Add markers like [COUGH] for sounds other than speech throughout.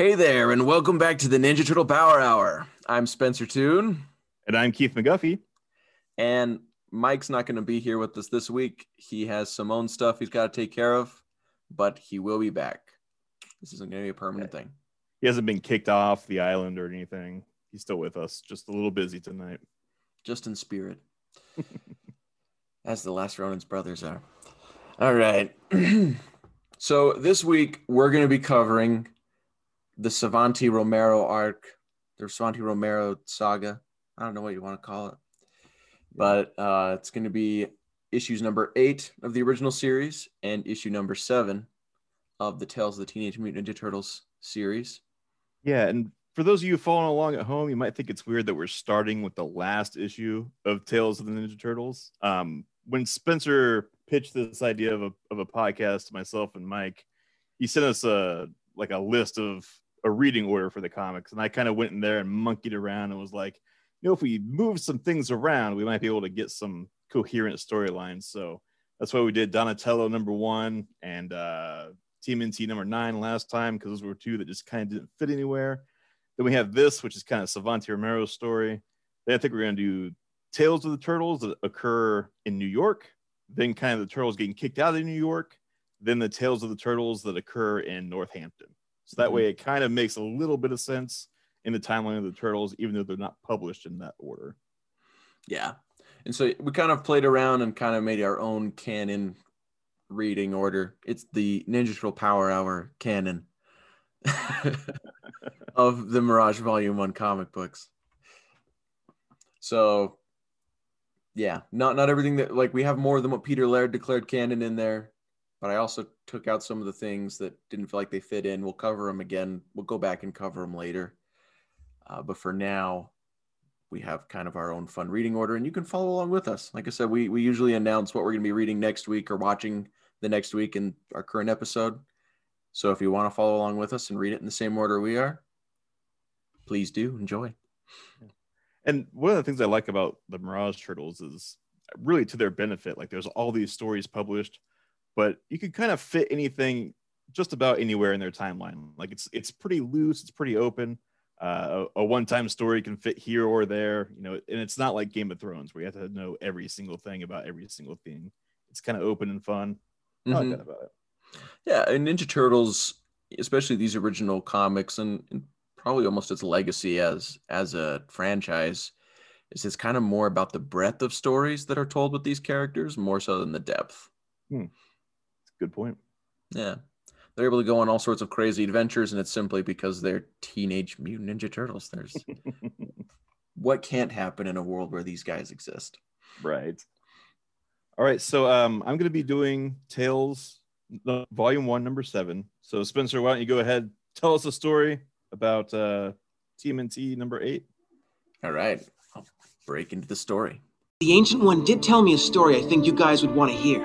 Hey there, and welcome back to the Ninja Turtle Power Hour. I'm Spencer Toon, And I'm Keith McGuffey. And Mike's not going to be here with us this week. He has some own stuff he's got to take care of, but he will be back. This isn't going to be a permanent thing. He hasn't been kicked off the island or anything. He's still with us, just a little busy tonight. just in spirit, [LAUGHS] as the last Ronin's brothers are. All right. [CLEARS THROAT] so this week we're going to be covering the Savanti Romero arc, the Savanti Romero saga. I don't know what you want to call it, but uh, it's going to be issues number eight of the original series and issue number seven of the Tales of the Teenage Mutant Ninja Turtles series. Yeah, and for those of you following along at home, you might think it's weird that we're starting with the last issue of Tales of the Ninja Turtles. Um, when Spencer pitched this idea of a, of a podcast to myself and Mike, he sent us a like a list of a reading order for the comics, and I kind of went in there and monkeyed around and was like, know, if we move some things around, we might be able to get some coherent storylines. So that's why we did Donatello number one and uh, TMNT number nine last time because those were two that just kind of didn't fit anywhere. Then we have this, which is kind of Savanti Romero's story. Then I think we're going to do Tales of the Turtles that occur in New York. Then kind of the Turtles getting kicked out of New York. Then the Tales of the Turtles that occur in Northampton. So that Mhm. way it kind of makes a little bit of sense in the timeline of the Turtles, even though they're not published in that order. Yeah. And so we kind of played around and kind of made our own canon reading order. It's the Ninja Turtle Power Hour canon [LAUGHS] of the Mirage Volume 1 comic books. So yeah, not not everything that like we have more than what Peter Laird declared canon in there, but I also took out some of the things that didn't feel like they fit in. We'll cover them again. We'll go back and cover them later. Uh, but for now, we have kind of our own fun reading order and you can follow along with us like i said we, we usually announce what we're going to be reading next week or watching the next week in our current episode so if you want to follow along with us and read it in the same order we are please do enjoy And one of the things I like about the Mirage Turtles is really to their benefit. Like there's all these stories published, but you could kind of fit anything just about anywhere in their timeline. Like it's it's pretty loose, it's pretty open. Uh, a, a one-time story can fit here or there, you know, and it's not like Game of Thrones where you have to know every single thing about every single thing. It's kind of open and fun. I like that about it. yeah and ninja turtles especially these original comics and, and probably almost its legacy as as a franchise is it's kind of more about the breadth of stories that are told with these characters more so than the depth a good point. Yeah. They're able to go on all sorts of crazy adventures, and it's simply because they're teenage mutant ninja turtles. There's [LAUGHS] what can't happen in a world where these guys exist. Right. All right. So um, I'm going to be doing Tales, Volume One, Number Seven. So Spencer, why don't you go ahead, tell us a story about uh, TMNT Number Eight? All right. I'll break into the story. The Ancient One did tell me a story I think you guys would want to hear.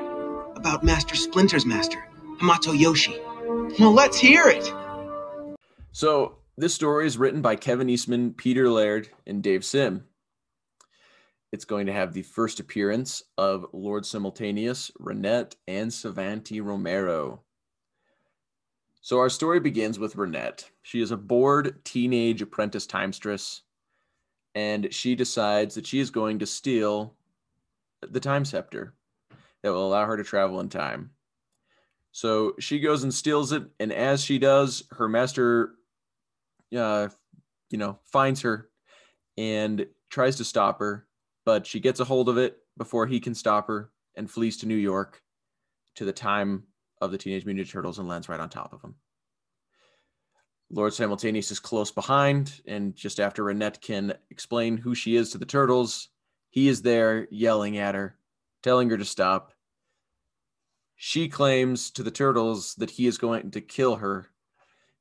About Master Splinter's master, Hamato Yoshi. Well, let's hear it! So this story is written by Kevin Eastman, Peter Laird, and Dave Sim. It's going to have the first appearance of Lord Simultaneous, Renet, and Savanti Romero. So our story begins with Renet. She is a bored teenage apprentice timestress, and she decides that she is going to steal the time scepter that will allow her to travel in time. So she goes and steals it, and as she does, her master, uh, you know, finds her and tries to stop her. but she gets a hold of it before he can stop her and flees to New York to the time of the Teenage Mutant Ninja Turtles and lands right on top of him. Lord Simultaneous is close behind, and just after Renet can explain who she is to the turtles, he is there yelling at her, telling her to stop. She claims to the turtles that he is going to kill her.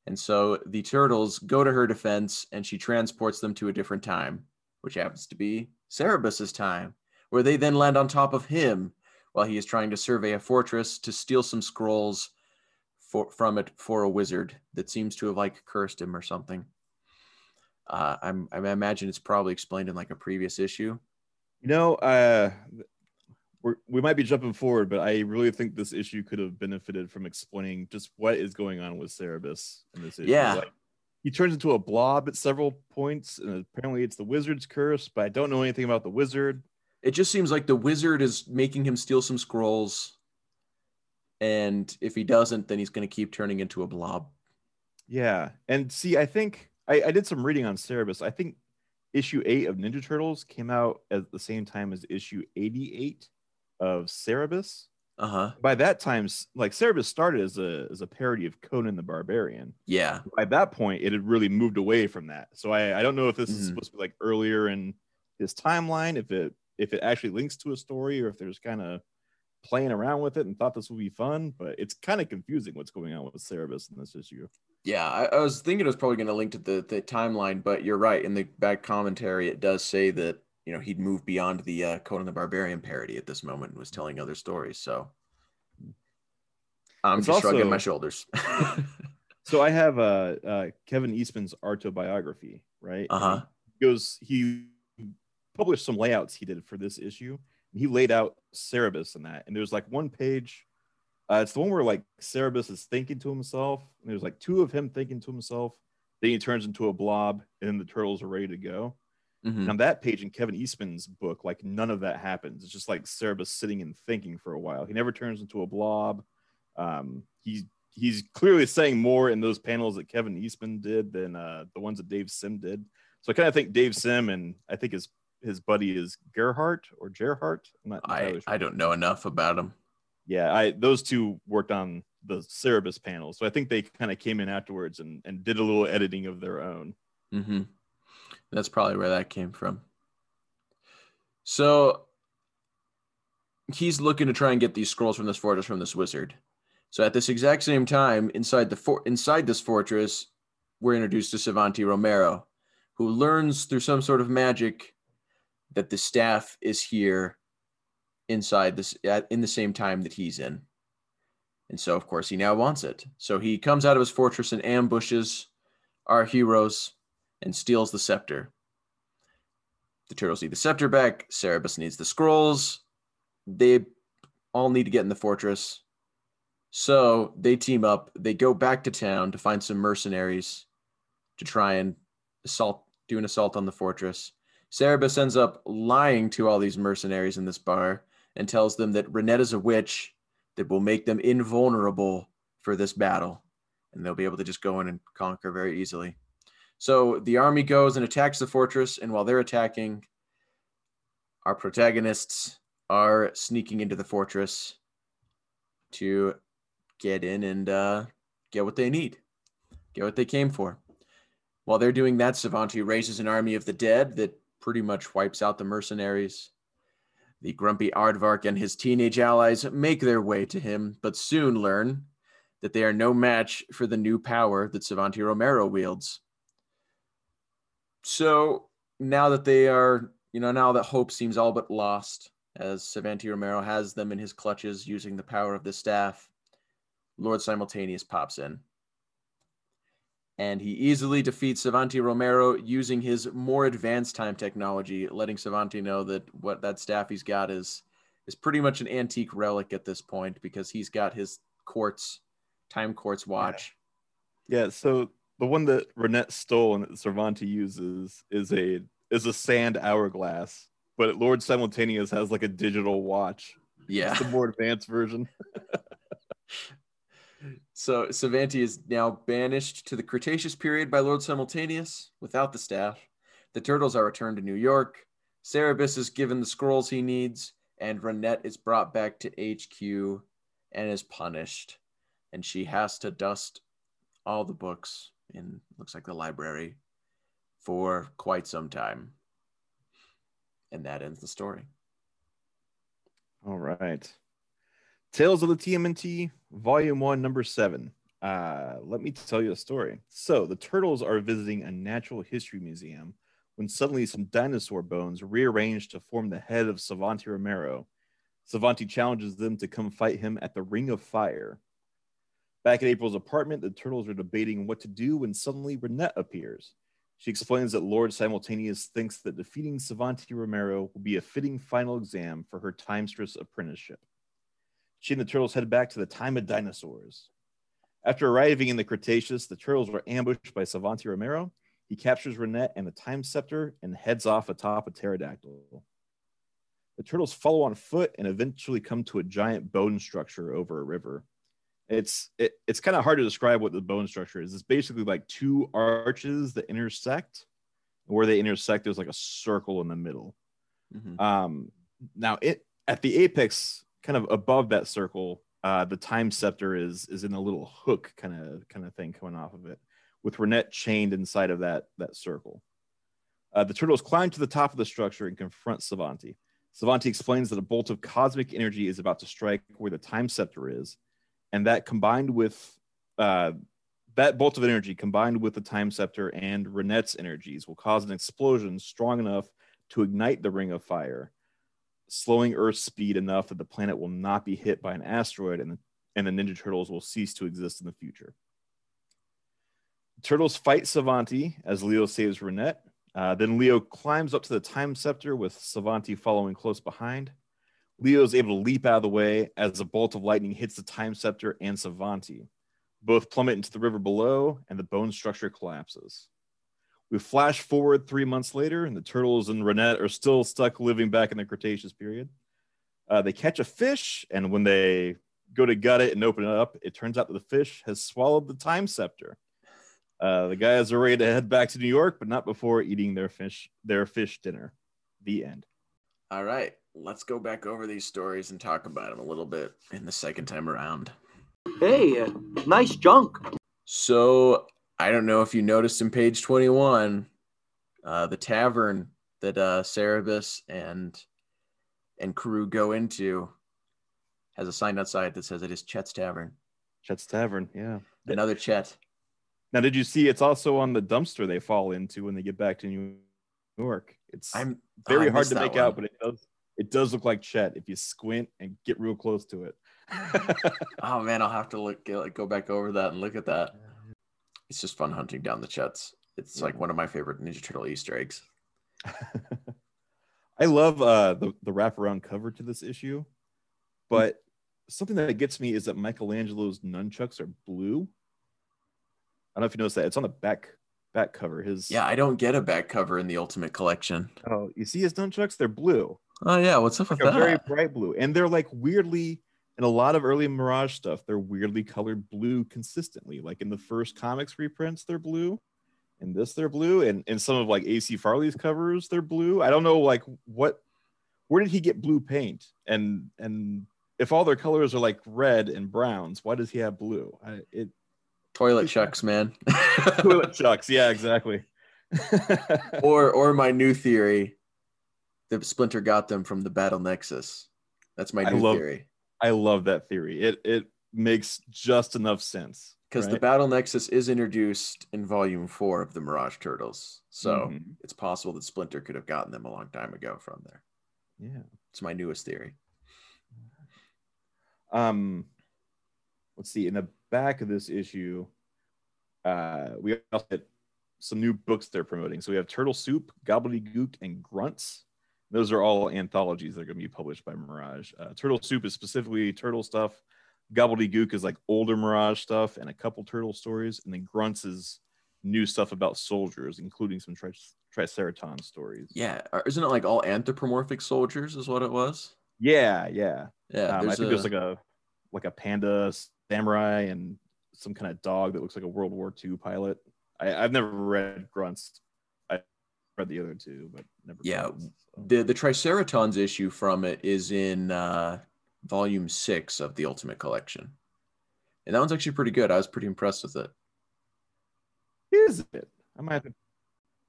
And so the turtles go to her defense and she transports them to a different time, which happens to be Cerebus's time, where they then land on top of him while he is trying to survey a fortress to steal some scrolls for, from it for a wizard that seems to have like cursed him or something. Uh, I'm, I imagine it's probably explained in like a previous issue. You know, uh, we're, we might be jumping forward, but I really think this issue could have benefited from explaining just what is going on with Cerebus in this issue. Yeah. Like, he turns into a blob at several points, and apparently it's the wizard's curse, but I don't know anything about the wizard. It just seems like the wizard is making him steal some scrolls. And if he doesn't, then he's going to keep turning into a blob. Yeah. And see, I think I, I did some reading on Cerebus. I think issue eight of Ninja Turtles came out at the same time as issue 88 of Cerebus. Uh huh. By that time, like Cerebus started as a as a parody of Conan the Barbarian. Yeah. By that point, it had really moved away from that. So I, I don't know if this is Mhm. supposed to be like earlier in his timeline, if it if it actually links to a story, or if there's kind of playing around with it and thought this would be fun. But it's kind of confusing what's going on with Cerebus in this issue. Yeah. I, I was thinking it was probably going to link to the, the timeline, but you're right. In the back commentary, it does say that, you know, he'd moved beyond the uh, Conan the Barbarian parody at this moment and was telling other stories. So I'm It's just shrugging my shoulders. [LAUGHS] So I have uh, uh Kevin Eastman's autobiography, right? Uh-huh. He goes he published some layouts he did for this issue. And he laid out Cerebus in that. And there's like one page. Uh, it's the one where like Cerebus is thinking to himself. And there's like two of him thinking to himself. Then he turns into a blob, and then the turtles are ready to go. Mhm. On that page in Kevin Eastman's book, like none of that happens. It's just like Cerebus sitting and thinking for a while. He never turns into a blob. Um, he's he's clearly saying more in those panels that Kevin Eastman did than uh, the ones that Dave Sim did. So I kind of think Dave Sim and I think his his buddy is Gerhardt or Gerhardt. I'm not I, sure. I don't know enough about him. Yeah, I those two worked on the Cerebus panel, so I think they kind of came in afterwards and and did a little editing of their own. hmm That's probably where that came from. So he's looking to try and get these scrolls from this fortress from this wizard. So at this exact same time, inside the for- inside this fortress, we're introduced to Savanti Romero, who learns through some sort of magic that the staff is here inside this at, in the same time that he's in. And so of course he now wants it. So he comes out of his fortress and ambushes our heroes and steals the scepter. The turtles need the scepter back. Cerebus needs the scrolls. They all need to get in the fortress. So they team up. They go back to town to find some mercenaries to try and assault, do an assault on the fortress. Cerebus ends up lying to all these mercenaries in this bar and tells them that Renet is a witch that will make them invulnerable for this battle. And they'll be able to just go in and conquer very easily. So the army goes and attacks the fortress, and while they're attacking, our protagonists are sneaking into the fortress to get in and uh, get what they need, get what they came for. While they're doing that, Savanti raises an army of the dead that pretty much wipes out the mercenaries. The grumpy Aardvark and his teenage allies make their way to him, but soon learn that they are no match for the new power that Savanti Romero wields. So now that they are, you know, now that hope seems all but lost, as Savanti Romero has them in his clutches using the power of the staff, Lord Simultaneous pops in. And he easily defeats Savanti Romero using his more advanced time technology, letting Savanti know that what that staff he's got is is pretty much an antique relic at this point because he's got his quartz time quartz watch. Yeah, so the one that Renet stole and that Savanti uses is a is a sand hourglass, but Lord Simultaneous has like a digital watch. Yeah. It's the more advanced version. [LAUGHS] So Savanti is now banished to the Cretaceous period by Lord Simultaneous without the staff. The turtles are returned to New York. Cerebus is given the scrolls he needs, and Renet is brought back to HQ and is punished. And she has to dust all the books in looks like the library for quite some time. And that ends the story. All right. Tales of the TMNT, Volume 1, Number 7. Uh, let me tell you a story. So, the turtles are visiting a natural history museum when suddenly some dinosaur bones rearrange to form the head of Savanti Romero. Savanti challenges them to come fight him at the Ring of Fire. Back at April's apartment, the turtles are debating what to do when suddenly Renet appears. She explains that Lord Simultaneous thinks that defeating Savanti Romero will be a fitting final exam for her timestress apprenticeship. She and the turtles head back to the time of dinosaurs. After arriving in the Cretaceous, the turtles are ambushed by Savanti Romero. He captures Renet and the Time Scepter and heads off atop a pterodactyl. The turtles follow on foot and eventually come to a giant bone structure over a river. It's it, it's kind of hard to describe what the bone structure is. It's basically like two arches that intersect. Where they intersect, there's like a circle in the middle. Mhm. Um, now, it at the apex, kind of above that circle, uh, the time scepter is is in a little hook kind of kind of thing coming off of it, with Renet chained inside of that that circle. Uh, the turtles climb to the top of the structure and confront Savanti. Savanti explains that a bolt of cosmic energy is about to strike where the time scepter is, and that combined with uh, that bolt of energy combined with the time scepter and Renet's energies will cause an explosion strong enough to ignite the ring of fire, slowing Earth's speed enough that the planet will not be hit by an asteroid and the, and the Ninja Turtles will cease to exist in the future. Turtles fight Savanti as Leo saves Renet. Uh, then Leo climbs up to the time scepter with Savanti following close behind. Leo is able to leap out of the way as a bolt of lightning hits the time scepter and Savanti. Both plummet into the river below, and the bone structure collapses. We flash forward three months later, and the turtles and Renet are still stuck living back in the Cretaceous period. Uh, they catch a fish, and when they go to gut it and open it up, it turns out that the fish has swallowed the time scepter. Uh, the guys are ready to head back to New York, but not before eating their fish their fish dinner. The end. All right, let's go back over these stories and talk about them a little bit in the second time around. Hey, uh, nice junk. So I don't know if you noticed in page 21, uh, the tavern that uh, Cerebus and and crew go into has a sign outside that says it is Chet's Tavern. Chet's Tavern. Yeah. Another Chet. Now, did you see? It's also on the dumpster they fall into when they get back to New York. It's I'm very oh, hard to make one. out, but it does. It does look like Chet if you squint and get real close to it. [LAUGHS] Oh man, I'll have to look like, go back over that and look at that. It's just fun hunting down the Chets. It's like one of my favorite Ninja Turtle Easter eggs. [LAUGHS] I love uh, the the wraparound cover to this issue, but something that gets me is that Michelangelo's nunchucks are blue. I don't know if you noticed that. It's on the back back cover. His Yeah, I don't get a back cover in the Ultimate Collection. Oh, you see his nunchucks? They're blue. Oh yeah, what's up with Like a very bright blue, and they're like weirdly in a lot of early Mirage stuff. They're weirdly colored blue consistently. Like in the first comics reprints, they're blue. In this, they're blue, and in some of like AC Farley's covers, they're blue. I don't know, like what, where did he get blue paint? And and if all their colors are like red and browns, why does he have blue? I, it Toilet chucks, man. toilet [LAUGHS] chucks. Yeah, exactly. [LAUGHS] or or my new theory, that Splinter got them from the Battle Nexus. That's my I new love- theory. I love that theory. It it makes just enough sense. Because the? Battle Nexus is introduced in volume four of the Mirage Turtles. So Mhm. it's possible that Splinter could have gotten them a long time ago from there. yeah. It's my newest theory. Um, let's see. In the back of this issue, uh, we also had some new books they're promoting. So we have Turtle Soup, Gobbledygook, and Grunts. Those are all anthologies that are going to be published by Mirage. Uh, Turtle Soup is specifically turtle stuff. Gobbledygook is like older Mirage stuff and a couple turtle stories, and then Grunts is new stuff about soldiers, including some tri- Triceraton stories. Yeah, isn't it like all anthropomorphic soldiers? Is what it was. yeah, yeah. Yeah, Um, I think a- there's like a like a panda samurai and some kind of dog that looks like a World War II pilot. I, I've never read Grunts. I read the other two, but never. Yeah, read this, so. the the Triceratons issue from it is in uh, volume six of the Ultimate Collection, and that one's actually pretty good. I was pretty impressed with it. Is it? I might have to.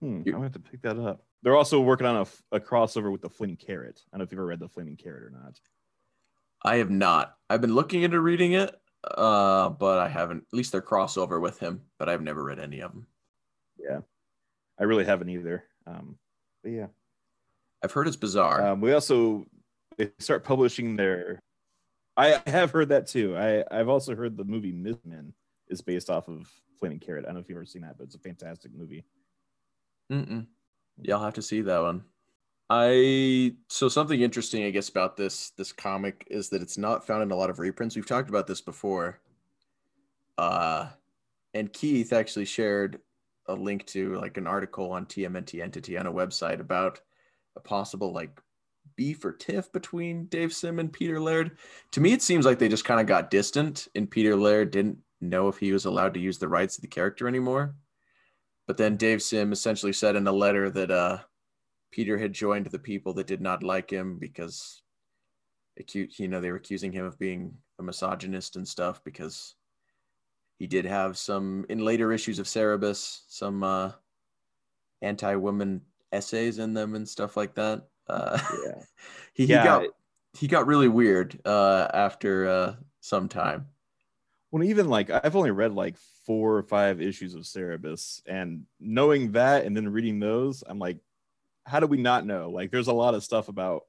Hmm, I might have to pick that up. They're also working on a crossover with the Flaming Carrot. I don't know if you've ever read the Flaming Carrot or not. I have not. I've been looking into reading it, uh, but I haven't. At least they're crossover with him, but I've never read any of them. Yeah, I really haven't either. Um, but yeah, I've heard it's bizarre. um, we also they start publishing their. I have heard that too. I I've also heard the movie Mystery Men is based off of Flaming Carrot. I don't know if you've ever seen that, but it's a fantastic movie. Mm-mm. Yeah, I'll have to see that one. I so something interesting, I guess, about this this comic is that it's not found in a lot of reprints. We've talked about this before. Uh, and Keith actually shared a link to like an article on TMNT Entity on a website about a possible like beef or tiff between Dave Sim and Peter Laird. To me, it seems like they just kind of got distant, and Peter Laird didn't know if he was allowed to use the rights of the character anymore. But then Dave Sim essentially said in a letter that uh, Peter had joined the people that did not like him because, you know, they were accusing him of being a misogynist and stuff because he did have some in later issues of Cerebus some uh, anti-woman essays in them and stuff like that. Uh, Yeah. [LAUGHS] he, he got he got really weird uh, after uh, some time. Well, even like I've only read like four or five issues of Cerebus, and knowing that and then reading those, I'm like, how do we not know? Like, there's a lot of stuff about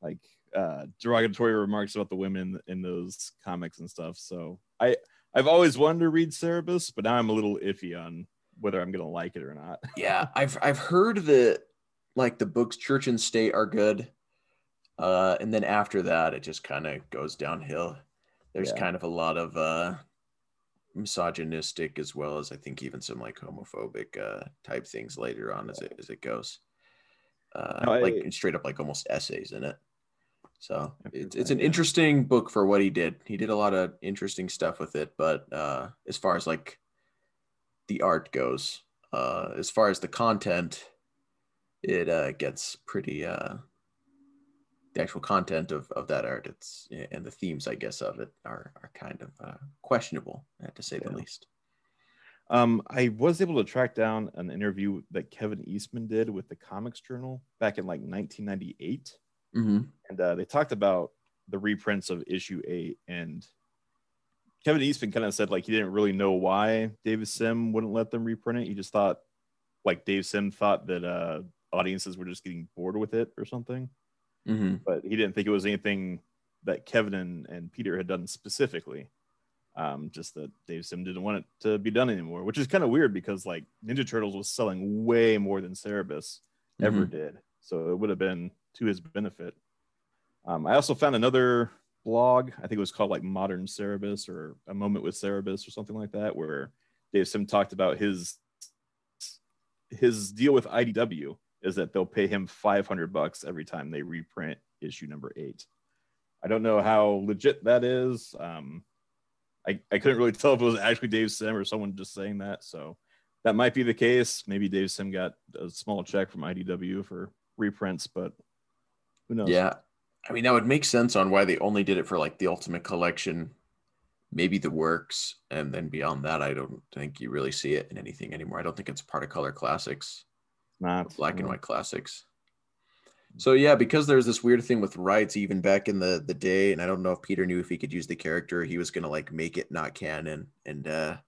like uh, derogatory remarks about the women in those comics and stuff. So I I've always wanted to read Cerebus, but now I'm a little iffy on whether I'm gonna like it or not. [LAUGHS] yeah i've i've heard that like the books church and state are good uh and then after that it just kind of goes downhill there's Yeah. kind of a lot of uh misogynistic as well as i think even some like homophobic uh type things later on as it as it goes uh No, I- like straight up like almost essays in it so it's, it's an interesting book for what he did he did a lot of interesting stuff with it but uh as far as like the art goes. Uh, as far as the content, it uh, gets pretty. Uh, the actual content of, of that art, it's and the themes, I guess, of it are are kind of uh, questionable, to say the least. Um, I was able to track down an interview that Kevin Eastman did with the Comics Journal back in like 1998. Mm-hmm. and uh, they talked about the reprints of issue eight and kevin eastman kind of said like he didn't really know why david sim wouldn't let them reprint it he just thought like dave sim thought that uh audiences were just getting bored with it or something Mm-hmm. but he didn't think it was anything that kevin and, and peter had done specifically um, just that dave sim didn't want it to be done anymore which is kind of weird because like ninja turtles was selling way more than cerebus ever did. So it would have been to his benefit. Um, I also found another blog. I think it was called like Modern Cerebus or A Moment with Cerebus or something like that, where Dave Sim talked about his his deal with IDW is that they'll pay him 500 bucks every time they reprint issue number eight. I don't know how legit that is. Um, I, I couldn't really tell if it was actually Dave Sim or someone just saying that. So that might be the case. Maybe Dave Sim got a small check from IDW for reprints, but who knows? Yeah, I mean that would make sense on why they only did it for like the Ultimate Collection, maybe the works, and then beyond that, I don't think you really see it in anything anymore. I don't think it's part of Color Classics. not black and white classics. So yeah, because there's this weird thing with rights even back in the the day, and I don't know if Peter knew if he could use the character, he was gonna like make it not canon and uh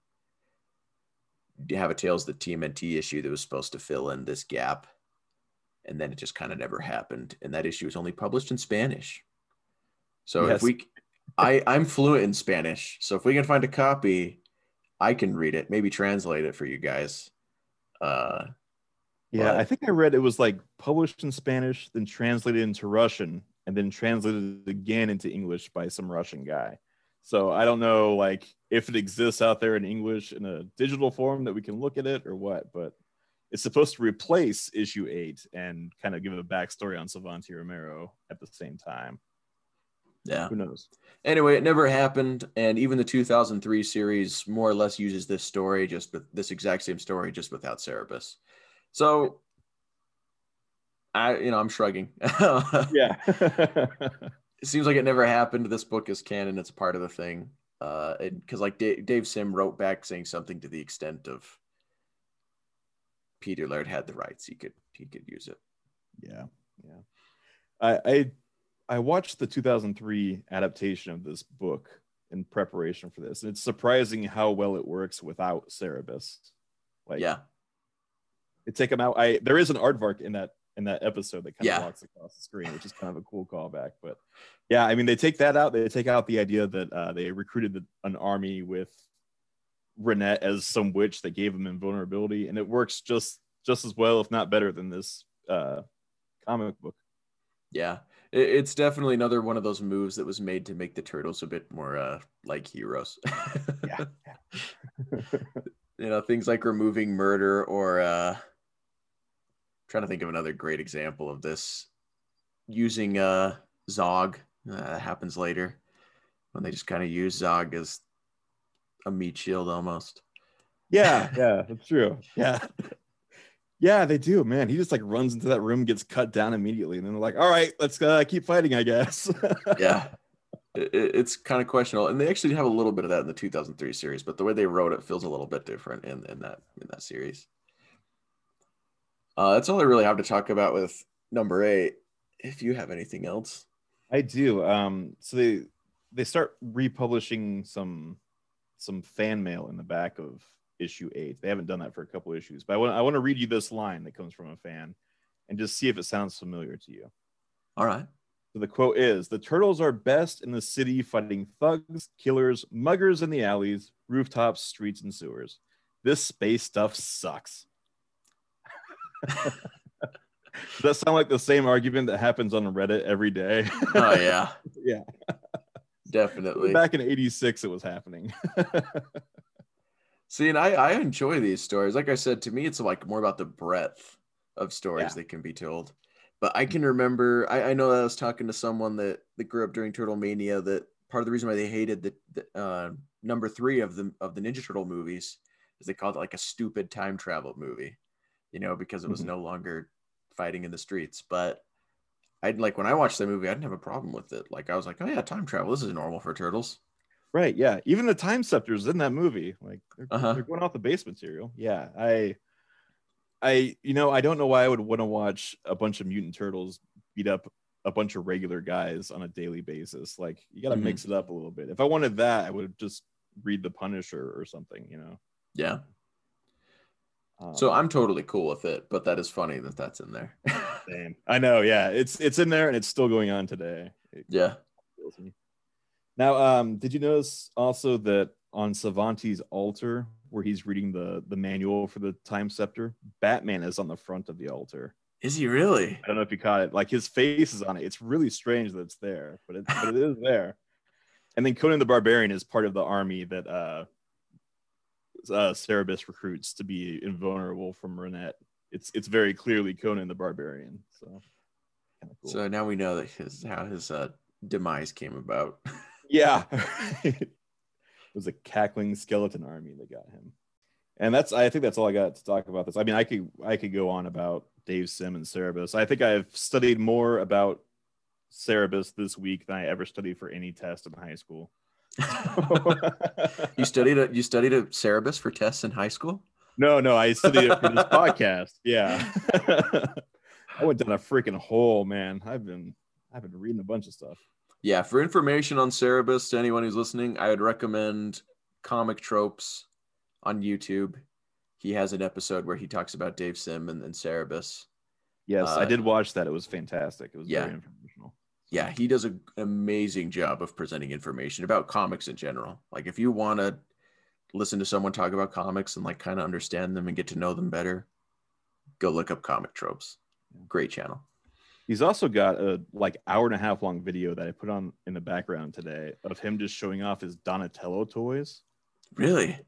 have a Tales of the TMNT issue that was supposed to fill in this gap. And then it just kind of never happened. And that issue was only published in Spanish. So Yes. if we I, I'm fluent in Spanish. So if we can find a copy, I can read it, maybe translate it for you guys. Uh Yeah, but- I think I read it was like published in Spanish, then translated into Russian, and then translated again into English by some Russian guy. So I don't know like if it exists out there in English in a digital form that we can look at it or what, but it's supposed to replace issue eight and kind of give a backstory on Savanti Romero at the same time. yeah. Who knows? Anyway, it never happened, and even the 2003 series more or less uses this story, just with this exact same story, just without Cerebus. So, I, you know, I'm shrugging. [LAUGHS] Yeah. it seems like it never happened. This book is canon. It's part of the thing. Uh, because like Dave, Dave Sim wrote back saying something to the extent of Peter Laird had the rights. He could he could use it. yeah. Yeah. I, I I watched the 2003 adaptation of this book in preparation for this, and it's surprising how well it works without Cerebus. Like, yeah, they take him out. I there is an aardvark in that in that episode that kind Yeah. of walks across the screen, which is kind of a cool callback. But yeah, I mean, they take that out. They take out the idea that uh, they recruited the, an army with Renet as some witch that gave him invulnerability, and it works just just as well, if not better, than this uh, comic book. yeah. It, it's definitely another one of those moves that was made to make the turtles a bit more uh, like heroes. [LAUGHS] Yeah. [LAUGHS] you know things like removing murder or uh trying to think of another great example of this using uh zog uh, that happens later when they just kind of use zog as a meat shield almost Yeah, [LAUGHS] yeah, that's true. Yeah. Yeah, they do, man. He just like runs into that room, gets cut down immediately, and then they're like, "All right, let's uh, keep fighting, I guess." [LAUGHS] yeah it, it- it's kind of questionable and they actually have a little bit of that in the 2003 series but the way they wrote it feels a little bit different in, in that in that series uh that's all i really have to talk about with number eight if you have anything else I do. Um, so they they start republishing some some fan mail in the back of issue eight. They haven't done that for a couple issues, but I want I want to read you this line that comes from a fan, and just see if it sounds familiar to you. all right So the quote is The turtles are best in the city fighting thugs, killers, muggers in the alleys, rooftops, streets, and sewers. This space stuff sucks. [LAUGHS] Does that sound like the same argument that happens on Reddit every day? oh yeah [LAUGHS] yeah. Definitely Back in 86, it was happening. [LAUGHS] see and I, I enjoy these stories like i said to me it's like more about the breadth of stories Yeah. that can be told but i can remember I, I know i was talking to someone that that grew up during turtle mania that part of the reason why they hated the, the uh, number three of the of the ninja turtle movies is they called it like a stupid time travel movie you know because it was Mhm. no longer fighting in the streets but i'd like when i watched that movie i didn't have a problem with it like i was like oh yeah time travel this is normal for turtles right. Yeah. Even the time scepters in that movie, like they're, Uh-huh. they're going off the base material. Yeah. I, I, you know, I don't know why I would want to watch a bunch of mutant turtles beat up a bunch of regular guys on a daily basis. Like you got to Mhm. mix it up a little bit. If I wanted that, I would just read the Punisher or something, you know? yeah Um, So I'm totally cool with it, but that is funny that that's in there. [LAUGHS] Same. I know, yeah. It's it's in there and it's still going on today. It yeah. Now, um, did you notice also that on Savanti's altar, where he's reading the the manual for the time scepter, Batman is on the front of the altar. Is he really? I don't know if you caught it. Like his face is on it. It's really strange that it's there, but it, but it is [LAUGHS] there. And then Conan the Barbarian is part of the army that uh, uh, Cerebus recruits to be invulnerable from Renet. It's it's very clearly Conan the Barbarian. So, cool. So now we know that his how his uh, demise came about. [LAUGHS] Yeah. [LAUGHS] it was a cackling skeleton army that got him. And that's I think that's all I got to talk about this. I mean, I could I could go on about Dave Sim and Cerebus. I think I've studied more about Cerebus this week than I ever studied for any test in high school. [LAUGHS] you studied a, you studied a Cerebus for tests in high school? No, no, I studied it for this [LAUGHS] podcast. Yeah. [LAUGHS] I went down a freaking hole, man. I've been I've been reading a bunch of stuff. Yeah, for information on Cerebus to anyone who's listening, I would recommend Comic Tropes on YouTube. He has an episode where he talks about Dave Sim and, and Cerebus. Yes, Uh, I did watch that. It was fantastic. It was yeah. very informational. Yeah, he does a- an amazing job of presenting information about comics in general. Like if you want to listen to someone talk about comics and like kind of understand them and get to know them better, go look up Comic Tropes. Great channel. He's also got a like hour and a half long video that I put on in the background today of him just showing off his Donatello toys. Really?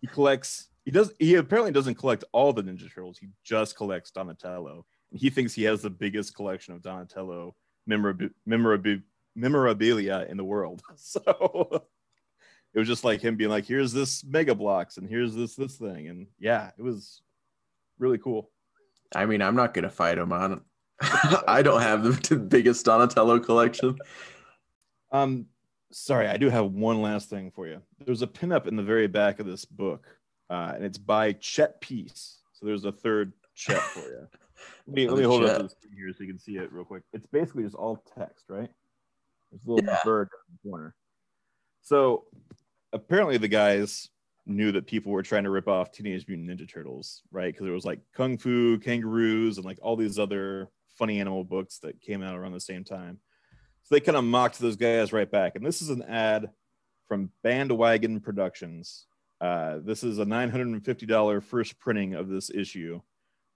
He collects. He does. He apparently doesn't collect all the Ninja Turtles. He just collects Donatello, and he thinks he has the biggest collection of Donatello memorab- memorab- memorabilia in the world. [LAUGHS] So it was just like him being like, "Here's this Mega Bloks, and here's this this thing," and yeah, it was really cool. I mean, I'm not gonna fight him on [LAUGHS] I don't have the, [LAUGHS] biggest Donatello collection. Um, sorry, I do have one last thing for you. There's a pinup in the very back of this book, uh, and it's by Chet Peace. So there's a third Chet for you. [LAUGHS] Let me, let me hold it up screen here so you can see it real quick. It's basically just all text, right? There's a little Yeah. bird in the corner. So apparently the guys knew that people were trying to rip off Teenage Mutant Ninja Turtles, right? Because there was like Kung Fu, Kangaroos, and like all these other funny animal books that came out around the same time. So they kind of mocked those guys right back. And this is an ad from Bandwagon Productions. Uh, this is a $950 first printing of this issue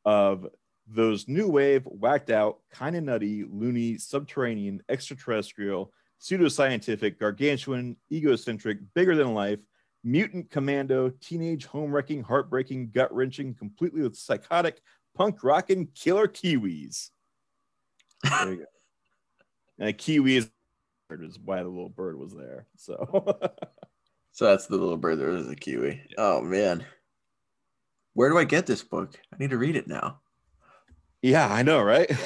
of those new wave, whacked out, kind of nutty, loony, subterranean, extraterrestrial, pseudoscientific, gargantuan, egocentric, bigger than life, mutant commando, teenage home wrecking, heartbreaking, gut wrenching, completely psychotic, punk rocking killer Kiwis. There you go. [LAUGHS] and a Kiwi is is why the little bird was there. So [LAUGHS] So that's the little bird. There is a kiwi. Oh man, where do I get this book? I need to read it now. yeah, I know, right? [LAUGHS]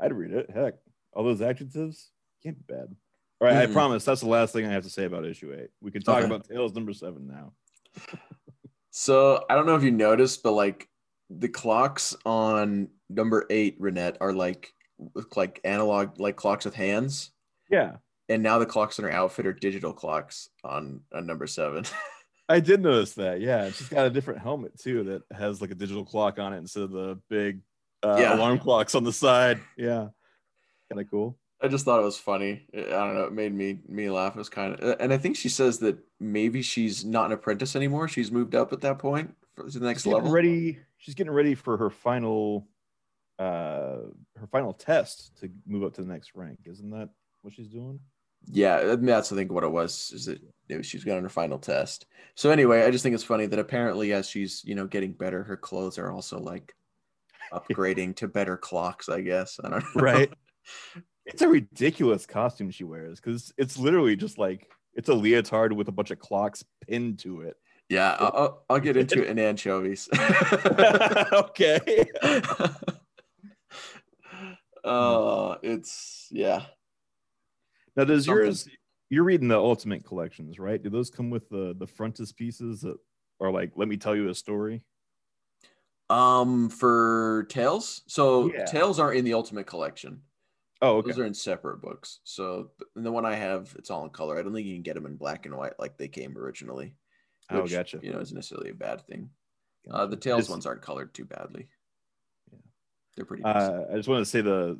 I'd read it. Heck, all those adjectives can't be bad. All right, I Mhm. promise that's the last thing I have to say about issue eight. We can talk Okay. about Tales number seven now. So I don't know if you noticed, but like the clocks on number eight, Renet, are like like analog, like clocks with hands. Yeah, And now the clocks in her outfit are digital clocks on, on number seven. I did notice that. Yeah, she's got a different helmet too that has like a digital clock on it instead of the big uh, Yeah. alarm clocks on the side. Yeah, kind of cool. I just thought it was funny. I don't know. It made me me laugh. It was kind of, and I think she says that maybe she's not an apprentice anymore. She's moved up at that point for to the next she's level. ready. She's getting ready for her final, uh, her final test to move up to the next rank. Isn't that what she's doing? Yeah, that's I think what it was. Is that was, she's got on her final test. So anyway, I just think it's funny that apparently as she's you know getting better, her clothes are also like [LAUGHS] upgrading to better clocks. I guess I don't know. Right. It's a ridiculous costume she wears because it's literally just like it's a leotard with a bunch of clocks pinned to it. Yeah, I'll, I'll- get into it in anchovies. [LAUGHS] okay. uh, [LAUGHS] it's yeah. Now, does Something. yours? You're reading the Ultimate collections, right? Do those come with the the frontispieces that are like, "Let me tell you a story"? Um, for tales, so Yeah. Tales aren't in the Ultimate Collection. Oh, okay. Those are in separate books. So th- the one I have, it's all in color. I don't think you can get them in black and white like they came originally. Oh, gotcha. You know, isn't necessarily a bad thing. Uh, the Tales ones aren't colored too badly. Yeah. They're pretty. Uh, I just wanted to say the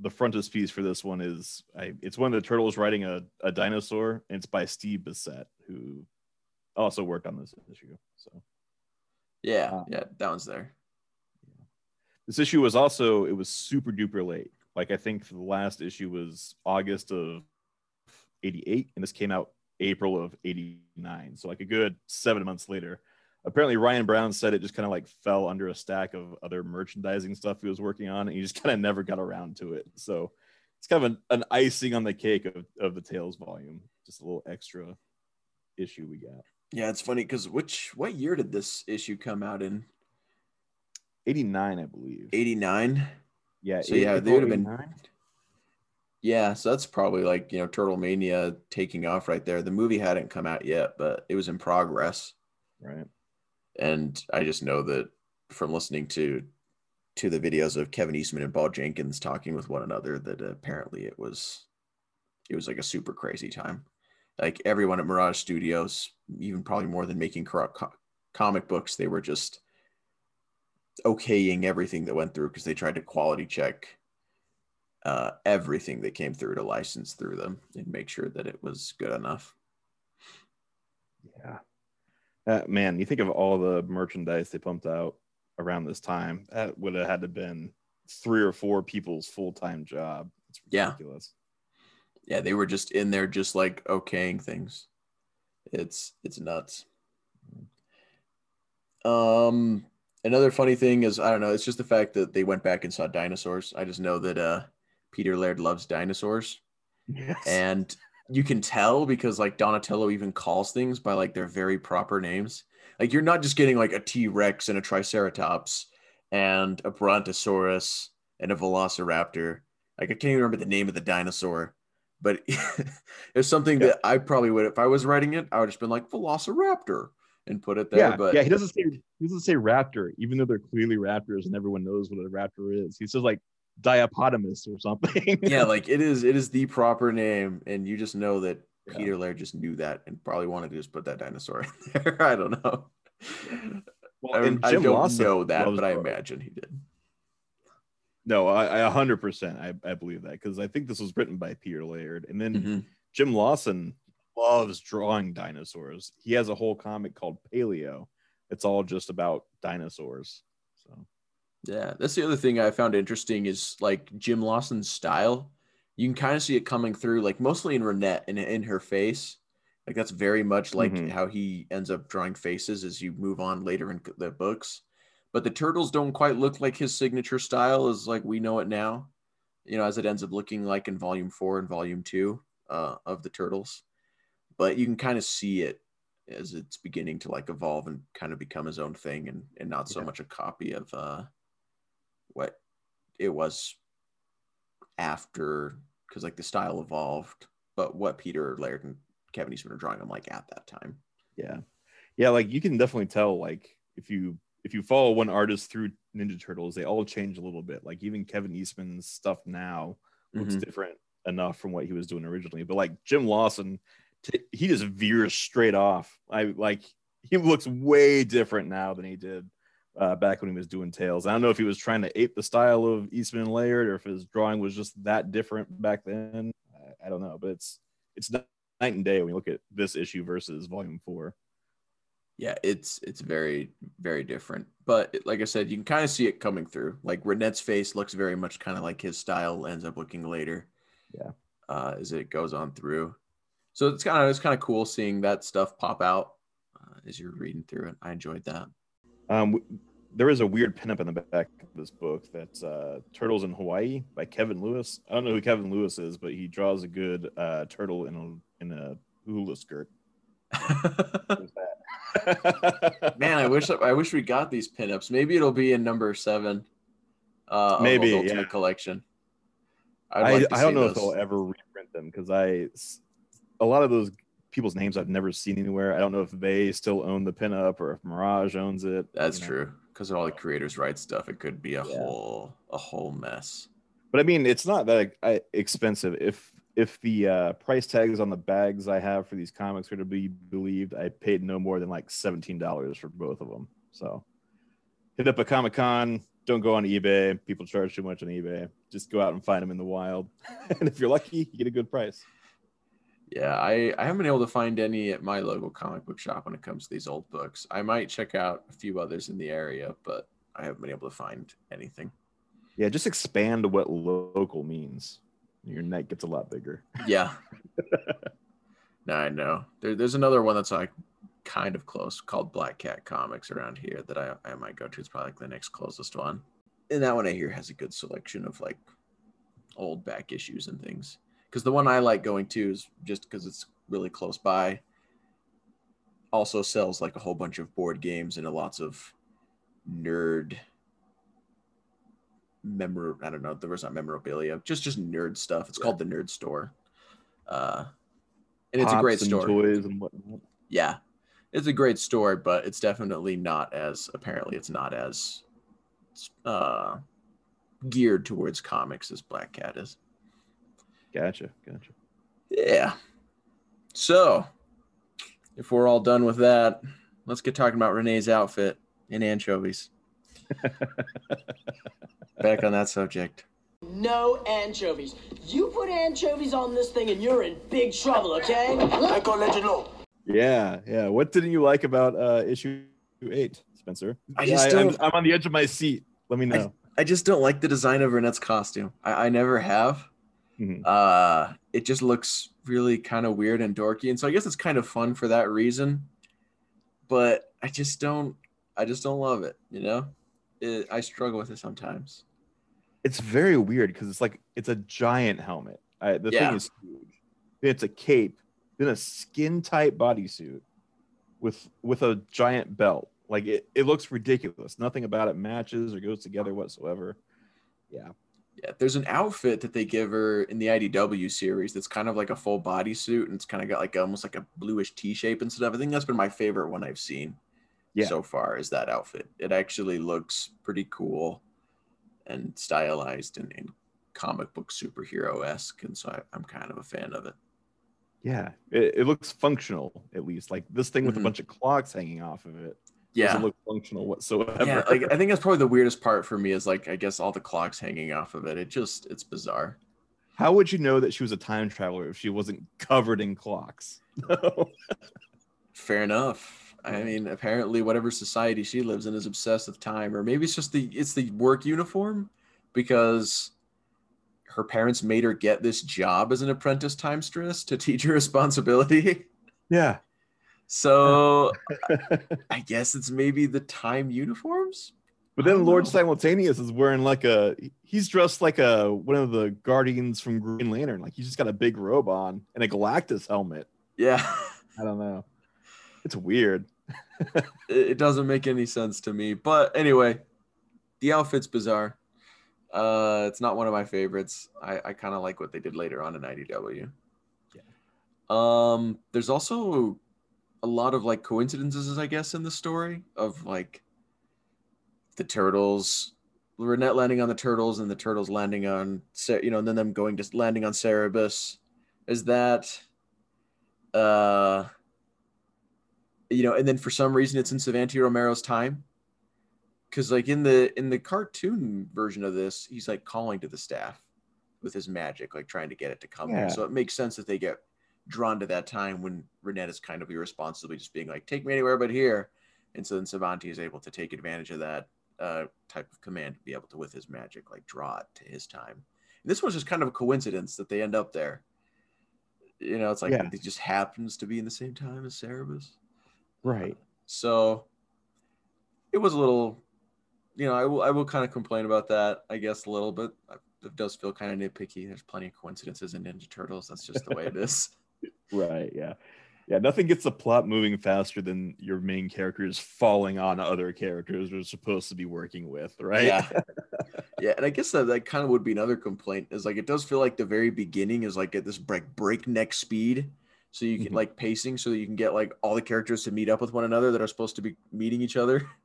the frontispiece for this one is I, it's one of the turtles riding a, a dinosaur, and it's by Steve Bissette, who also worked on this issue. So yeah, uh, yeah, that one's there. this issue was also it was super duper late. Like I think the last issue was August of '88, and this came out April of '89. So like a good seven months later. Apparently, Ryan Brown said it just kind of like fell under a stack of other merchandising stuff he was working on, and he just [LAUGHS] kind of never got around to it. So it's kind of an, an icing on the cake of, of the Tales volume, just a little extra issue we got. Yeah, it's funny because which what year did this issue come out in? 89, I believe. Eighty nine. Yeah, So yeah, they would have been. Yeah, so that's probably like you know Turtle Mania taking off right there. The movie hadn't come out yet, but it was in progress. right. and I just know that from listening to to the videos of Kevin Eastman and Paul Jenkins talking with one another that apparently it was it was like a super crazy time. Like everyone at Mirage Studios, even probably more than making co- co- comic books, they were just okaying everything that went through because they tried to quality check uh, everything that came through to license through them and make sure that it was good enough. Yeah. Uh, man, you think of all the merchandise they pumped out around this time, that would have had to been three or four people's full-time job. It's Yeah. ridiculous. yeah they were just in there just like okaying things it's it's nuts um another funny thing is i don't know it's just the fact that they went back and saw dinosaurs i just know that uh peter laird loves dinosaurs Yes. and you can tell because like donatello even calls things by like their very proper names like you're not just getting like a t-rex and a triceratops and a Brontosaurus and a Velociraptor. Like I can't even remember the name of the dinosaur, but [LAUGHS] it's something Yeah. that I probably would if I was writing it. I would just been like Velociraptor and put it there. yeah, but yeah, he doesn't say he doesn't say raptor, even though they're clearly raptors and everyone knows what a raptor is. He says like diapotamus or something. yeah, [LAUGHS] like it is it is the proper name, and you just know that Yeah. Peter Laird just knew that and probably wanted to just put that dinosaur in [LAUGHS] there. I don't know. Well, I, and I Jim don't Lawson know that, but I imagine he did. No, I, I 100% I, I believe that because I think this was written by Peter Laird. And then Mhm. Jim Lawson loves drawing dinosaurs. He has a whole comic called Paleo. It's all just about dinosaurs. So Yeah, that's the other thing I found interesting is like Jim Lawson's style. You can kind of see it coming through, like mostly in Renet and in her face. Like that's very much like Mhm. how he ends up drawing faces as you move on later in the books. But the turtles don't quite look like his signature style as like we know it now. You know, as it ends up looking like in volume four and volume two uh, of the turtles. But you can kind of see it as it's beginning to like evolve and kind of become his own thing and and not so Yeah. much a copy of uh what it was after because like the style evolved but what peter laird and kevin eastman are drawing i'm like at that time yeah. Yeah, like you can definitely tell like if you if you follow one artist through Ninja Turtles, they all change a little bit. Like even Kevin Eastman's stuff now looks Mhm. different enough from what he was doing originally. But like Jim Lawson, t- he just veers straight off. I like he looks way different now than he did uh, back when he was doing Tales. I don't know if he was trying to ape the style of Eastman and Laird or if his drawing was just that different back then. I, I don't know, but it's it's night and day when you look at this issue versus Volume Four. yeah it's it's very very different but like i said you can kind of see it coming through like renet's face looks very much kind of like his style ends up looking later Yeah. uh as it goes on through so it's kind of it's kind of cool seeing that stuff pop out uh, as you're reading through it i enjoyed that Um, there is a weird pinup in the back of this book that's uh, Turtles in Hawaii by Kevin Lewis. I don't know who Kevin Lewis is, but he draws a good uh, turtle in a in a hula skirt. [LAUGHS] [LAUGHS] Man, I wish I wish we got these pinups. Maybe it'll be in number seven. Uh, Maybe, yeah. Collection. I'd I, I don't know if they'll ever reprint them because I a lot of those people's names I've never seen anywhere. I don't know if they still own the pinup or if Mirage owns it. That's you know. true. Because all the creators write stuff, it could be a Yeah. whole a whole mess. But I mean, it's not that expensive. If if the uh, price tags on the bags I have for these comics are to be believed, I paid no more than like seventeen dollars for both of them. So hit up a Comic Con. Don't go on eBay. People charge too much on eBay. Just go out and find them in the wild. [LAUGHS] and if you're lucky, you get a good price. Yeah, I, I haven't been able to find any at my local comic book shop when it comes to these old books. I might check out a few others in the area, but I haven't been able to find anything. Yeah, just expand what local means. Your net gets a lot bigger. Yeah. [LAUGHS] no, I know. There, there's another one that's like kind of close called Black Cat Comics around here that I, I might go to. It's probably like the next closest one. And that one I hear has a good selection of like old back issues and things. Because the one I like going to is just because it's really close by. Also sells like a whole bunch of board games and a lots of nerd memor I don't know, there was not memorabilia, just just nerd stuff. It's called the Nerd Store. Uh and it's a great Pops store. Toys and whatnot. Yeah. It's a great store, but it's definitely not as apparently it's not as uh geared towards comics as Black Cat is. Gotcha, gotcha. Yeah. So, if we're all done with that, let's get talking about Renee's outfit in anchovies. [LAUGHS] Back on that subject. No anchovies. You put anchovies on this thing and you're in big trouble, okay? I can't let you know. Yeah, yeah. What didn't you like about uh issue eight, Spencer? I just am don't- I'm on the edge of my seat. Let me know. I just don't like the design of Renet's costume. I, I never have. Mhm. Uh, it just looks really kind of weird and dorky, and so I guess it's kind of fun for that reason. But I just don't. I just don't love it. You know, it, I struggle with it sometimes. It's very weird because it's like it's a giant helmet. I, the Yeah. thing is huge. Then It's a cape, then a skin tight bodysuit with with a giant belt. Like it, it looks ridiculous. Nothing about it matches or goes together whatsoever. Yeah. Yeah, there's an outfit that they give her in the IDW series that's kind of like a full bodysuit and it's kind of got like almost like a bluish T shape and stuff. I think that's been my favorite one I've seen Yeah. so far is that outfit. It actually looks pretty cool and stylized and, and comic book superhero esque. And so I, I'm kind of a fan of it. Yeah. It, it looks functional, at least. Like this thing with Mhm. a bunch of clocks hanging off of it Yeah. doesn't look functional whatsoever. Yeah, like I [LAUGHS] think that's probably the weirdest part for me is like I guess all the clocks hanging off of it. It just it's bizarre. How would you know that she was a time traveler if she wasn't covered in clocks? [LAUGHS] Fair enough. I mean, apparently, whatever society she lives in is obsessed with time, or maybe it's just the it's the work uniform, because her parents made her get this job as an apprentice timstress to teach her [LAUGHS] responsibility. yeah. So [LAUGHS] I guess it's maybe the time uniforms. But then Lord know. Simultaneous is wearing like a he's dressed like a one of the guardians from Green Lantern. Like he's just got a big robe on and a Galactus helmet. Yeah, [LAUGHS] I don't know. [LAUGHS] It's weird. it it doesn't make any sense to me. But anyway, the outfit's bizarre. Uh, it's not one of my favorites. I, I kind of like what they did later on in IDW. Yeah. Um, there's also a lot of like coincidences, I guess, in the story of like the turtles, Renet landing on the turtles, and the turtles landing on, you know, and then them going just landing on Cerebus. Is that, uh, you know, and then for some reason it's in Savanti Romero's time. Cause like in the in the cartoon version of this, he's like calling to the staff with his magic, like trying to get it to come Yeah. So it makes sense that they get drawn to that time when Renet is kind of irresponsibly just being like, take me anywhere but here. And so then Savanti is able to take advantage of that uh, type of command to be able to, with his magic, like draw it to his time. And this was just kind of a coincidence that they end up there. You know, it's like Yeah. it just happens to be in the same time as Cerebus. Right. So it was a little, you know, I will I will kind of complain about that, I guess, a little bit. It does feel kind of nitpicky. There's plenty of coincidences in Ninja Turtles. That's just the way it is. [LAUGHS] Right. Yeah. Yeah. Nothing gets the plot moving faster than your main characters falling on other characters they're supposed to be working with. Right. Yeah. [LAUGHS] Yeah, and I guess that, that kind of would be another complaint is like it does feel like the very beginning is like at this break breakneck speed. So you can Mhm. like pacing so that you can get like all the characters to meet up with one another that are supposed to be meeting each other. [LAUGHS]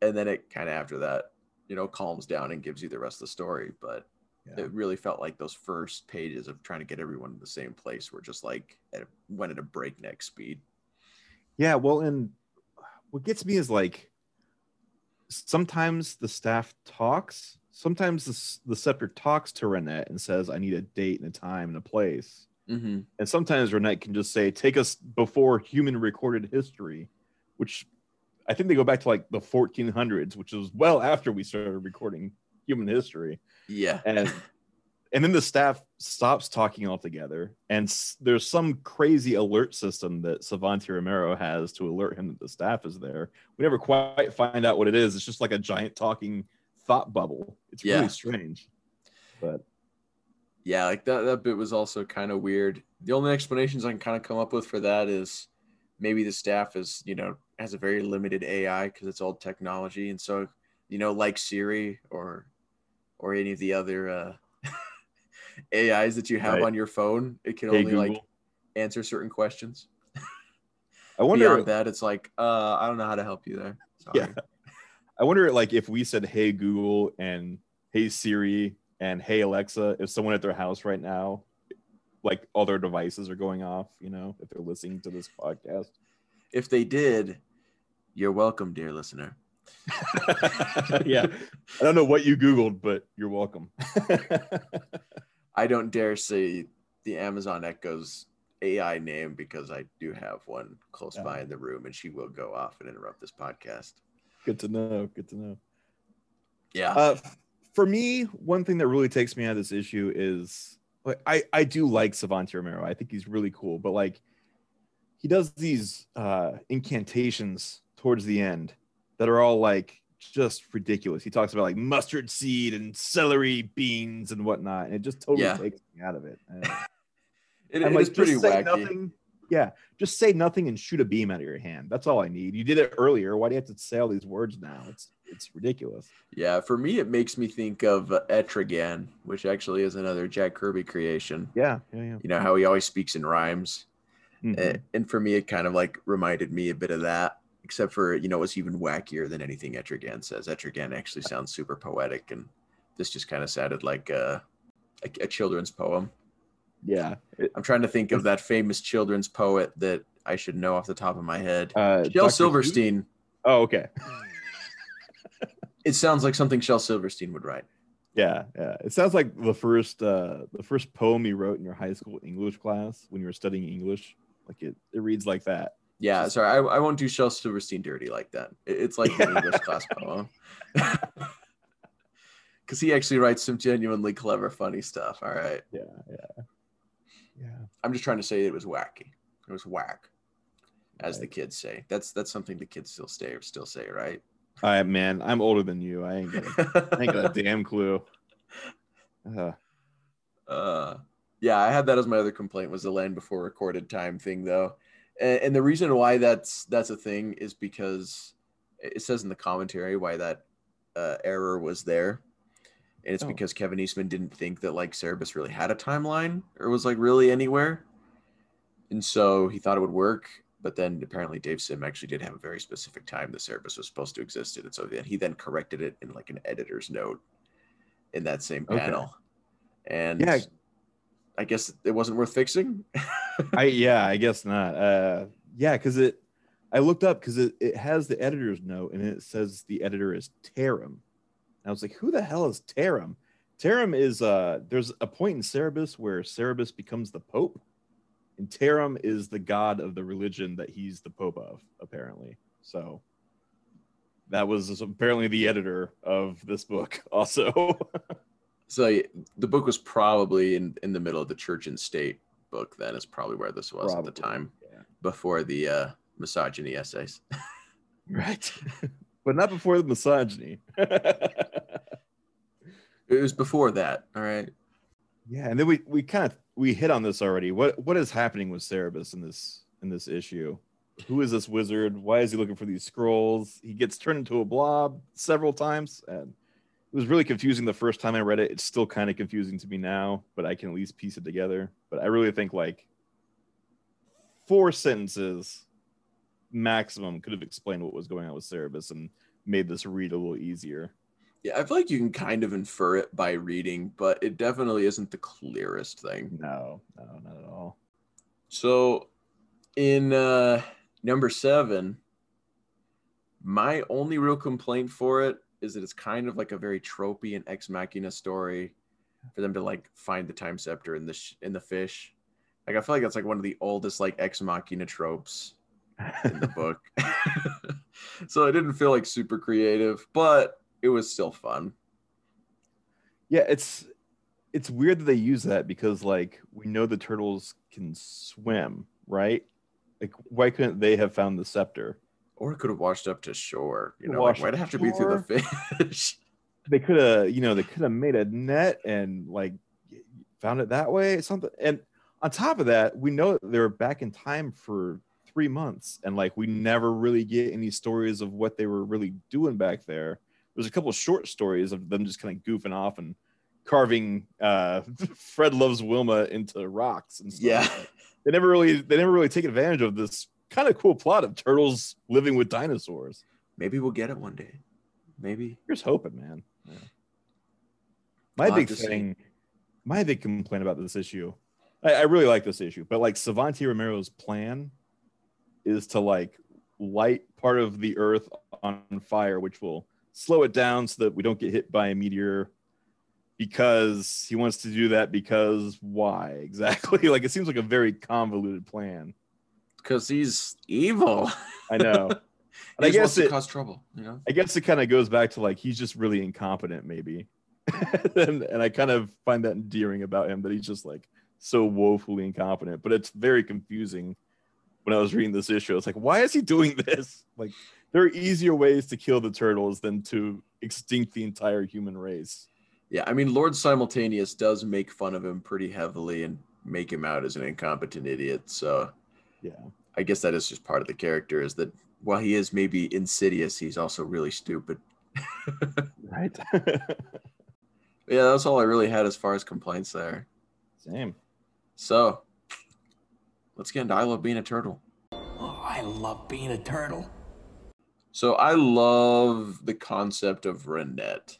And then it kind of after that, you know, calms down and gives you the rest of the story. But Yeah. it really felt like those first pages of trying to get everyone in the same place were just like at, went at a breakneck speed. Yeah, well, and what gets me is like sometimes the staff talks, sometimes the, the scepter talks to Renet and says, I need a date and a time and a place. Mm-hmm. And sometimes Renet can just say, Take us before human recorded history, which I think they go back to like the 1400s, which is well after we started recording human history Yeah. and and then the staff stops talking altogether and s- there's some crazy alert system that Savanti Romero has to alert him that the staff is there we never quite find out what it is it's just like a giant talking thought bubble it's Yeah. really strange but Yeah, like that that bit was also kind of weird. The only explanations I can kind of come up with for that is maybe the staff is, you know, has a very limited AI because it's old technology, and so you know, like Siri or or any of the other uh, [LAUGHS] AIs that you have Right. on your phone, it can hey only Google like answer certain questions. [LAUGHS] I wonder Beyond that, it's like, uh, I don't know how to help you there. Sorry. Yeah. [LAUGHS] I wonder like if we said hey Google and hey Siri and hey Alexa if someone at their house right now like all their devices are going off you know if they're listening to this podcast If they did, you're welcome, dear listener. [LAUGHS] yeah. I don't know what you Googled, but you're welcome. [LAUGHS] I don't dare say the Amazon Echo's AI name because I do have one close Yeah. by in the room and she will go off and interrupt this podcast. good to know. Good to know. Yeah. Uh, for me, one thing that really takes me out of this issue is like I, I do like Savanti Romero. I think he's really cool, but like he does these uh incantations towards the end that are all like just ridiculous. He talks about like mustard seed and celery beans and whatnot, and it just totally Yeah. takes me out of it. [LAUGHS] It, I'm it like, is pretty wacky. nothing. Yeah, just say nothing and shoot a beam out of your hand. That's all I need. You did it earlier. Why do you have to say all these words now? It's it's ridiculous. Yeah, for me, it makes me think of uh, Etrigan, which actually is another Jack Kirby creation. Yeah, yeah, yeah. You know how he always speaks in rhymes, Mhm. A- and for me, it kind of like reminded me a bit of that. Except for you know, it's even wackier than anything Etrigan says. Etrigan actually sounds super poetic, and this just kind of sounded like a, a, a children's poem. yeah. I'm trying to think of that famous children's poet that I should know off the top of my head. uh, Shel Dr. Silverstein. Oh, okay. It sounds like something Shel Silverstein would write. Yeah, yeah. It sounds like the first uh the first poem you wrote in your high school English class when you were studying English. Like it it reads like that. Yeah, Just- sorry, I, I won't do Shel Silverstein dirty like that. It's like an English class poem. [LAUGHS] Because he actually writes some genuinely clever, funny stuff. All right. Yeah, yeah. Yeah. I'm just trying to say it was wacky. It was whack, as the kids say. That's that's something the kids still say still say, right? All right, man. I'm older than you. I ain't got a, I ain't got a damn clue. Uh, Uh, yeah, I had that as my other complaint was the land before recorded time thing though, and, and the reason why that's that's a thing is because it says in the commentary why that uh, error was there, and it's Oh. because Kevin Eastman didn't think that like Cerebus really had a timeline or was like really anywhere, and so he thought it would work. But then apparently Dave Sim actually did have a very specific time that Cerebus was supposed to exist in, and so then he then corrected it in like an editor's note in that same Okay. panel. And Yeah. I guess it wasn't worth fixing. [LAUGHS] I yeah, I guess not. Uh, yeah, because it. I looked up because it, it has the editor's note and it says the editor is Tarim. And I was like, who the hell is Tarim? Tarim is uh there's a point in Cerebus where Cerebus becomes the Pope, and Tarim is the god of the religion that he's the Pope of, apparently. So that was apparently the editor of this book, [LAUGHS] also. So the book was probably in, in the middle of the church and state book then is probably where this was at the time yeah. before the uh, misogyny essays. [LAUGHS] Right. but not before the misogyny. It was before that. All right. Yeah, and then we we kind of we hit on this already. What what is happening with Cerebus in this in this issue? Who is this wizard? Why is he looking for these scrolls? He gets turned into a blob several times, and it was really confusing the first time I read it. It's still kind of confusing to me now, but I can at least piece it together. But I really think like four sentences maximum could have explained what was going on with Cerebus and made this read a little easier. Yeah, I feel like you can kind of infer it by reading, but it definitely isn't the clearest thing. No, no, not at all. So in uh number seven, my only real complaint for it is that it's kind of like a very tropey and ex machina story for them to like find the time scepter in the sh- in the fish. Like I feel like that's like one of the oldest like ex machina tropes in the book. [LAUGHS] [LAUGHS] so it didn't feel like super creative, but it was still fun. Yeah, it's it's weird that they use that because like we know the turtles can swim, right? Like why couldn't they have found the scepter? Or it could have washed up to shore. You know, like, why'd it have to be through the fish? [LAUGHS] They could have, you know, they could have made a net and like found it that way, something. And on top of that, we know they were back in time for three months, and like we never really get any stories of what they were really doing back there. There's a couple of short stories of them just kind of goofing off and carving uh [LAUGHS] Fred loves Wilma into rocks and stuff. yeah. They never really they never really take advantage of this kind of cool plot of turtles living with dinosaurs. Maybe we'll get it one day. Maybe. Here's hoping, man. Yeah. My big to see. thing, my big complaint about this issue, I, I really like this issue, but like Savanti Romero's plan is to like light part of the Earth on fire, which will slow it down so that we don't get hit by a meteor. Because he wants to do that because why [LAUGHS] exactly? like it seems like a very convoluted plan. Because he's evil. I know. [LAUGHS] he I guess to it- cause trouble, you know? I guess it kind of goes back to like he's just really incompetent, maybe. [LAUGHS] and, and I kind of find that endearing about him that he's just like so woefully incompetent. But it's very confusing when I was reading this issue. It's like, why is he doing [LAUGHS] this? Like, there are easier ways to kill the turtles than to extinct the entire human race. Yeah, I mean, Lord Simultaneous does make fun of him pretty heavily and make him out as an incompetent idiot. So Yeah. I guess that is just part of the character is that while he is maybe insidious, he's also really stupid. [LAUGHS] Right. [LAUGHS] Yeah, that's all I really had as far as complaints there. Same. So let's get into I Love Being a Turtle. Oh, I love being a turtle. So I love the concept of Renet.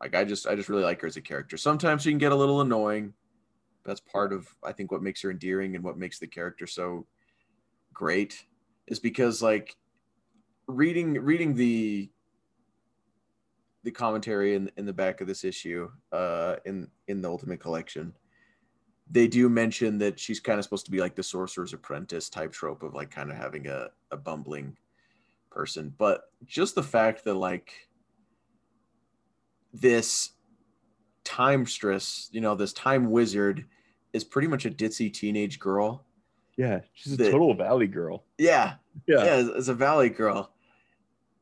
Like I just I just really like her as a character. Sometimes she can get a little annoying. That's part of I think what makes her endearing and what makes the character so great is because like reading reading the the commentary in in the back of this issue uh in in the ultimate collection they do mention that she's kind of supposed to be like the sorcerer's apprentice type trope of like kind of having a, a bumbling person. But just the fact that like this time stress you know this time wizard is pretty much a ditzy teenage girl Yeah. She's a total valley girl. yeah Yeah. yeah, as, a valley girl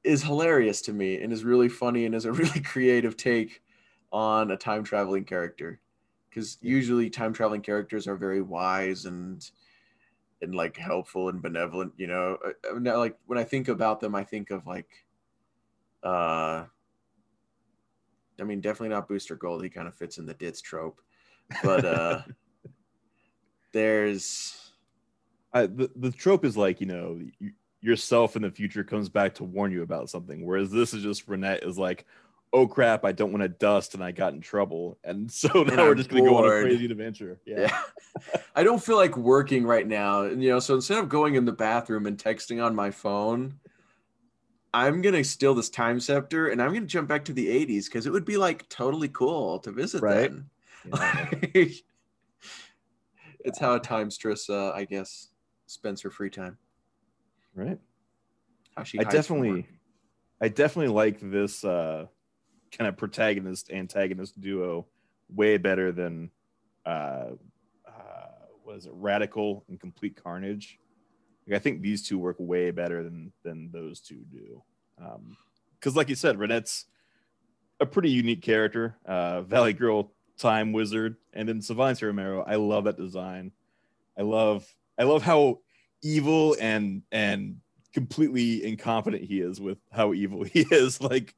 is hilarious to me and is really funny and is a [LAUGHS] really creative take on a time traveling character because usually time traveling characters are very wise and and like helpful and benevolent you know Uh, uh, now, like when i think about them i think of like uh i mean definitely not booster gold he kind of fits in the ditz trope but uh [LAUGHS] there's I, the, the trope is like, you know, you, yourself in the future comes back to warn you about something. Whereas this is just Renet is like, oh crap, I don't want to dust and I got in trouble. And [LAUGHS] so now we're I'm just going to go on a crazy adventure. Yeah. Yeah. [LAUGHS] I don't feel like working right now. And, you know, so instead of going in the bathroom and texting on my phone, I'm going to steal this time scepter and I'm going to jump back to the 80s because it would be like totally cool to visit Right. then. Yeah. [LAUGHS] it's how a time stress, uh, I guess, spends her free time. right. How she I definitely. I definitely like this uh, kind of protagonist antagonist duo way better than uh, uh, what is it, Radical and Complete Carnage. Like, I think these two work way better than than those two do. Because, like you said, Renet's a pretty unique character, uh, Valley Girl, Time Wizard, and then Savanti Romero. I love that design. I love, I love how evil and and completely incompetent he is with how evil [LAUGHS] he is. Like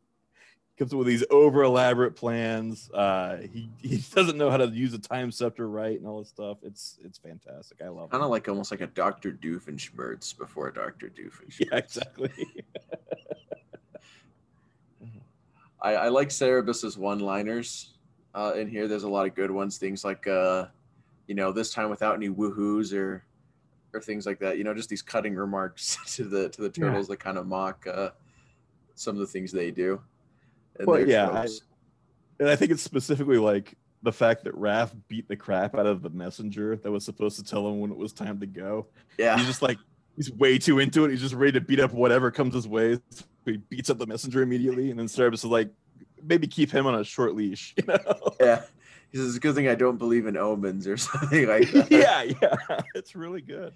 comes up with these over elaborate plans. Uh, he he [LAUGHS] doesn't know how to use a time scepter right and all this stuff. It's it's fantastic. I love it. Kind of like almost like a Dr. Doofenshmirtz before Dr. Doofenshmirtz. yeah, exactly. [LAUGHS] I, I like Cerebus's one-liners uh, in here. There's a lot of good ones. Things like, uh, you know, this time without any woohoos or or things like that. You know, just these cutting remarks [LAUGHS] to the to the Yeah. turtles that kind of mock uh, some of the things they do. Well, yeah, I- and I think it's specifically like the fact that Raph beat the crap out of the messenger that was supposed to tell him when it was time to go. yeah, He's just like he's way too into it. He's just ready to beat up whatever comes his way. So he beats up the messenger immediately, and then Cerebus is like, maybe keep him on a short leash. [LAUGHS] You know? yeah. He says, "It's a good thing I don't believe in omens or [LAUGHS] something like that." [LAUGHS] yeah, yeah, it's really good.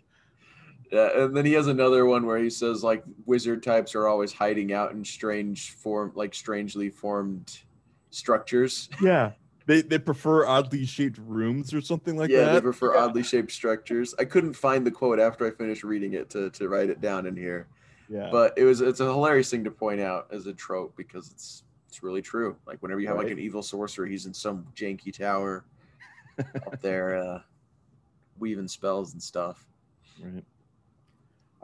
Yeah, and then he has another one where he says like wizard types are always hiding out in strange form, like strangely formed structures. [LAUGHS] Yeah, they they prefer oddly shaped rooms or something like yeah, that. Yeah, they prefer Yeah. oddly shaped structures. I couldn't find the quote after I finished reading it to, to write it down in here, Yeah, but it was it's a hilarious thing to point out as a trope because it's it's really true. Like whenever you have like an evil sorcerer, he's in some janky tower [LAUGHS] up there, uh, weaving spells and stuff. right.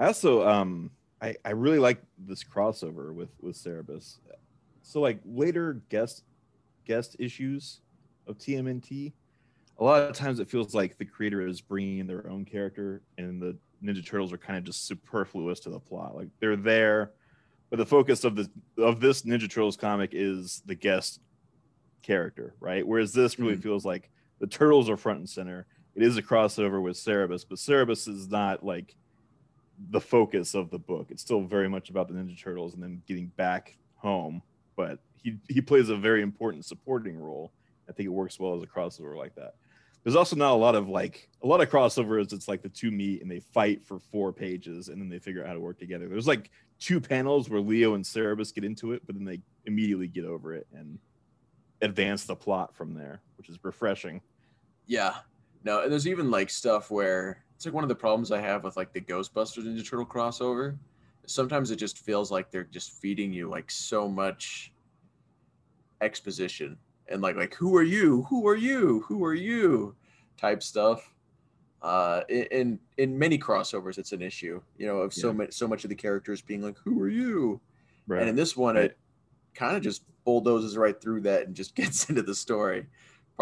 I also um I I really like this crossover with with Cerebus. So like later guest guest issues of TMNT, a lot of times it feels like the creator is bringing in their own character, and the Ninja Turtles are kind of just superfluous to the plot. Like they're there, but the focus of the of this Ninja Turtles comic is the guest character, right? Whereas this really feels like the turtles are front and center. It is a crossover with Cerebus, but Cerebus is not like the focus of the book. It's still very much about the Ninja Turtles and them getting back home. But he he plays a very important supporting role. I think it works well as a crossover like that. There's also not a lot of like a lot of crossovers. It's like the two meet and they fight for four pages and then they figure out how to work together. There's like two panels where Leo and Cerebus get into it, but then they immediately get over it and advance the plot from there, which is refreshing. Yeah. No, and there's even like stuff where it's like one of the problems I have with like the Ghostbusters Ninja Turtle crossover. Sometimes it just feels like they're just feeding you like so much exposition and like like who are you? Who are you? Who are you? type stuff. Uh, in in many crossovers, it's an issue. You know, of so Yeah. much so much of the characters being like, "Who are you?" Right. And in this one, Right. it kind of just bulldozes right through that and just [LAUGHS] gets into the story.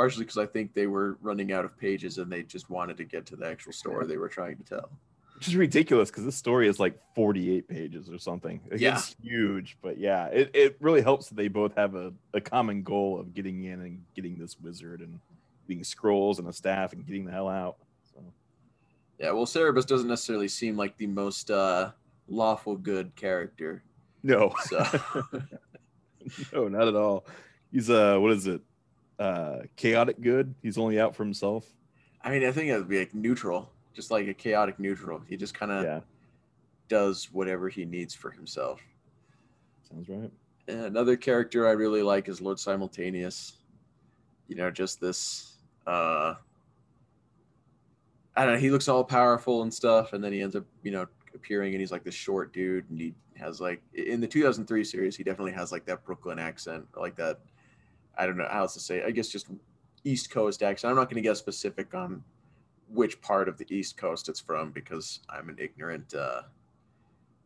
Partially because I think they were running out of pages and they just wanted to get to the actual story they were trying to tell. which is ridiculous because this story is like 48 pages or something. Like, Yeah. It's huge, but yeah, it, it really helps that they both have a, a common goal of getting in and getting this wizard and getting scrolls and a staff and getting the hell out. So Yeah, well, Cerebus doesn't necessarily seem like the most uh, lawful good character. no, So [LAUGHS] no, not at all. He's uh what is it? Uh chaotic good. He's only out for himself. I mean, I think it would be like neutral, just like a chaotic neutral. He just kind of Yeah, does whatever he needs for himself. sounds right. And another character I really like is Lord Simultaneous. You know, just this uh I don't know, he looks all powerful and stuff, and then he ends up, you know, appearing and he's like this short dude and he has like in the 2003 series, he definitely has like that Brooklyn accent, like that I don't know how else to say, it. I guess just East Coast accent. I'm not gonna get specific on which part of the East Coast it's from because I'm an ignorant uh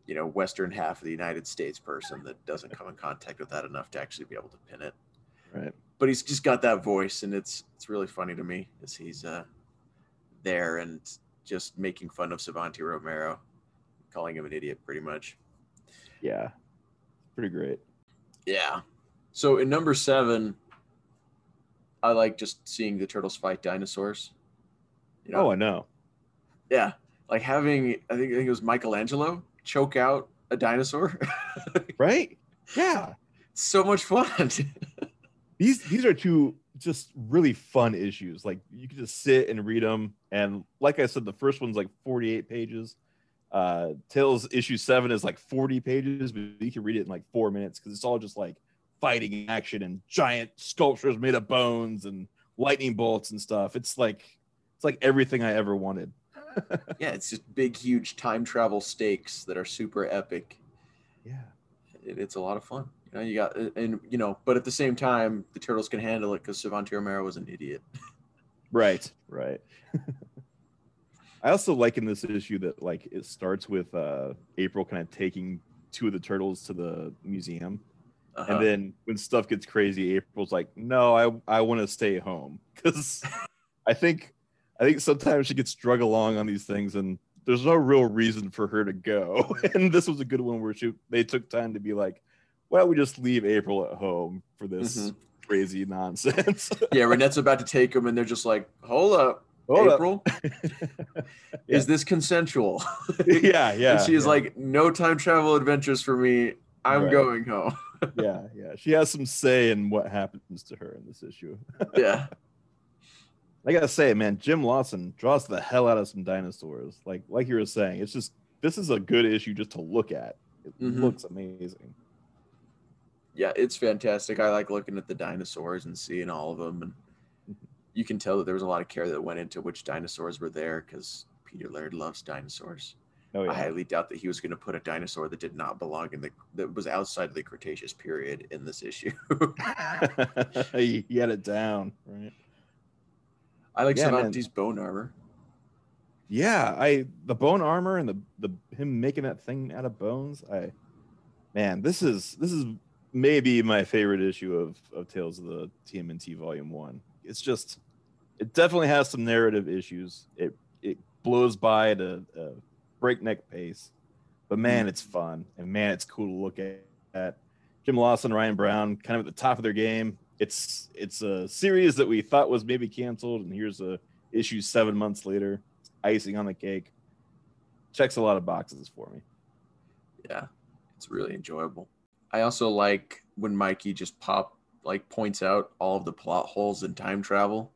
you know, western half of the United States person that doesn't come in contact with that enough to actually be able to pin it. Right. But he's just got that voice, and it's it's really funny to me as he's uh, there and just making fun of Savanti Romero, calling him an idiot, pretty much. Yeah. Pretty great. Yeah. So in number seven, I like just seeing the turtles fight dinosaurs. You Oh, I know. yeah, like having I think I think it was Michelangelo choke out a dinosaur. [LAUGHS] Right? Yeah. so much fun. [LAUGHS] these these are two just really fun issues. Like you can just sit and read them. And like I said, the first one's like 48 pages. Uh Tales issue seven is like 40 pages, but you can read it in like four minutes because it's all just like fighting action and giant sculptures made of bones and lightning bolts and stuff. It's like it's like everything I ever wanted. [LAUGHS] yeah, it's just big, huge time travel stakes that are super epic. Yeah. It, it's a lot of fun. You know, you got and you know, but at the same time, the turtles can handle it because Savanti Romero was an idiot. [LAUGHS] Right, right. [LAUGHS] I also like in this issue that like it starts with uh April kind of taking two of the turtles to the museum. Uh-huh. And then when stuff gets crazy, April's like, "No, I I want to stay home." [LAUGHS] Cuz I think I think sometimes she gets drug along on these things and there's no real reason for her to go. [LAUGHS] and this was a good one where she they took time to be like, "Why don't we just leave April at home for this Mhm. crazy nonsense?" [LAUGHS] yeah, Renet's about to take him, and they're just like, "Hold up, Hold up. April, Yeah. is this consensual?" yeah, yeah. and she's yeah. like, "No time travel adventures for me. I'm Right. going home." [LAUGHS] yeah, yeah. She has some say in what happens to her in this issue. [LAUGHS] yeah, I gotta say, man, Jim Lawson draws the hell out of some dinosaurs. Like, like you were saying, it's just this is a good issue just to look at. It Mhm. looks amazing. yeah, it's fantastic. I like looking at the dinosaurs and seeing all of them, and you can tell that there was a lot of care that went into which dinosaurs were there because Peter Laird loves dinosaurs. Oh I highly doubt that he was going to put a dinosaur that did not belong in the that was outside of the Cretaceous period in this issue. [LAUGHS] he, had it down, right? I like Yeah, man. Savanti's bone armor. Yeah, I the bone armor and the the him making that thing out of bones. I man, this is this is maybe my favorite issue of of Tales of the TMNT Volume One. It's just it definitely has some narrative issues. It it blows by a breakneck pace, but man, mm. it's fun and man, it's cool to look at. at. Jim Lawson, Ryan Brown, kind of at the top of their game. It's it's a series that we thought was maybe canceled, and here's a issue seven months later icing on the cake. Checks a lot of boxes for me. Yeah, it's really enjoyable. I also like when Mikey just pop like points out all of the plot holes in time travel.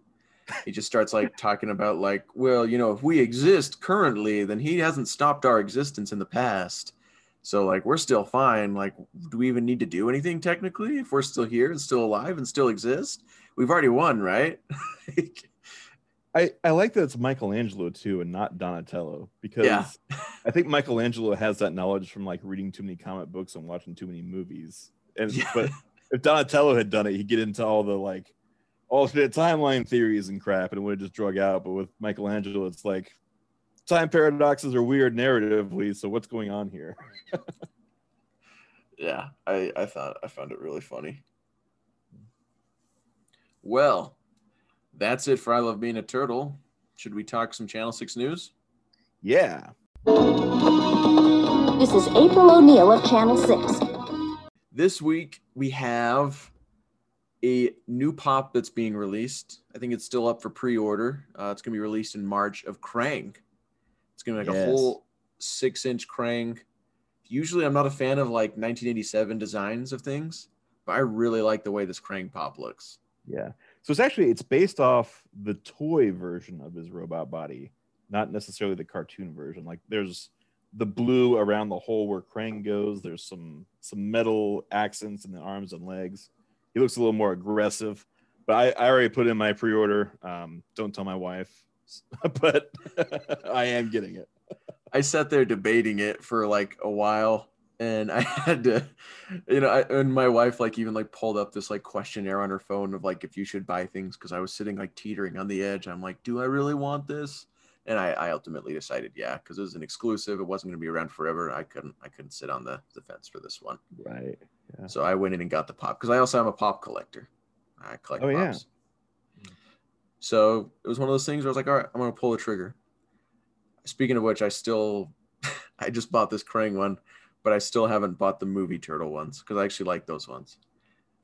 He just starts like talking about like, well, you know, if we exist currently, then he hasn't stopped our existence in the past. So like we're still fine. Like, do we even need to do anything technically if we're still here and still alive and still exist? We've already won, right? [LAUGHS] I, I like that it's Michelangelo too and not Donatello because Yeah. I think Michelangelo has that knowledge from like reading too many comic books and watching too many movies. And Yeah. but if Donatello had done it, he'd get into all the like Oh, alternate timeline theories and crap and it would have just drug out. But with Michelangelo, it's like time paradoxes are weird narratively. So what's going on here? [LAUGHS] Yeah, I, I thought I found it really funny. Well, that's it for I Love Being a Turtle. Should we talk some Channel 6 news? Yeah. This is April O'Neil of Channel 6. This week we have a new pop that's being released. I think it's still up for pre-order. Uh, it's going to be released in March of Krang. It's going to be like Yes. a whole six-inch Krang. Usually, I'm not a fan of like 1987 designs of things, but I really like the way this Krang pop looks. Yeah. So it's actually it's based off the toy version of his robot body, not necessarily the cartoon version. Like there's the blue around the hole where Krang goes. There's some some metal accents in the arms and legs. He looks a little more aggressive. But I, I already put in my pre-order. Um, don't tell my wife, [LAUGHS] but [LAUGHS] I am getting it. I sat there debating it for like a while and I had to you know I, and my wife like even like pulled up this like questionnaire on her phone of like if you should buy things because I was sitting like teetering on the edge I'm like do I really want this and I, I ultimately decided yeah because it was an exclusive it wasn't going to be around forever I couldn't I couldn't sit on the, the fence for this one Right. Yeah. so I went in and got the pop because I also am a pop collector I collect Oh, yeah. pops so it was one of those things where I was like all right I'm going to pull the trigger speaking of which I still [LAUGHS] I just bought this Krang one but I still haven't bought the movie turtle ones because I actually like those ones.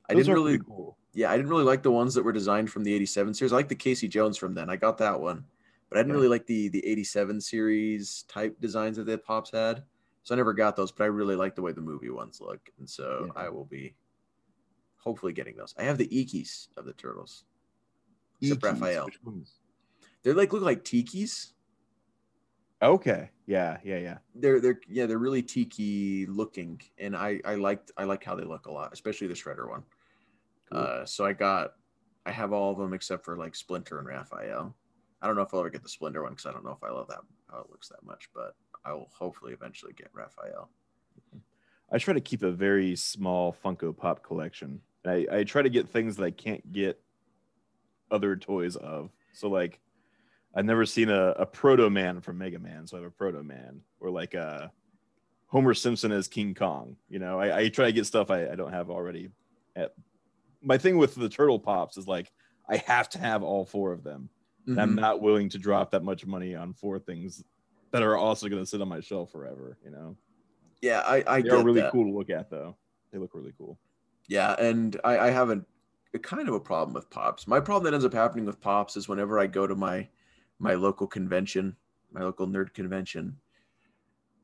I Those didn't are really, cool. yeah, I didn't really like the ones that were designed from the '87 series. I like the Casey Jones from then. I got that one, but I didn't Yeah. really like the the '87 series type designs that the pops had. So I never got those, but I really like the way the movie ones look, and so Yeah. I will be hopefully getting those. I have the Ikis of the turtles. Except Ikis, Raphael. They're like look like tikis. Okay. Yeah. Yeah. Yeah. They're they're yeah they're really tiki looking, and I I liked I like how they look a lot, especially the Shredder one. Cool. Uh, so I got, I have all of them except for like Splinter and Raphael. I don't know if I'll ever get the Splinter one because I don't know if I love that how it looks that much, but I will hopefully eventually get Raphael. I try to keep a very small Funko Pop collection. I, I try to get things that I can't get other toys of. So like I've never seen a, a Proto Man from Mega Man, so I have a Proto Man, or like a Homer Simpson as King Kong. You know, I, I try to get stuff I, I don't have already. At, my thing with the Turtle Pops is like I have to have all four of them. And I'm mm-hmm. not willing to drop that much money on four things that are also going to sit on my shelf forever. You know, Yeah, I I They're really that. cool to look at though. They look really cool. Yeah, and I, I have a, a kind of a problem with pops. My problem that ends up happening with pops is whenever I go to my my local convention, my local nerd convention,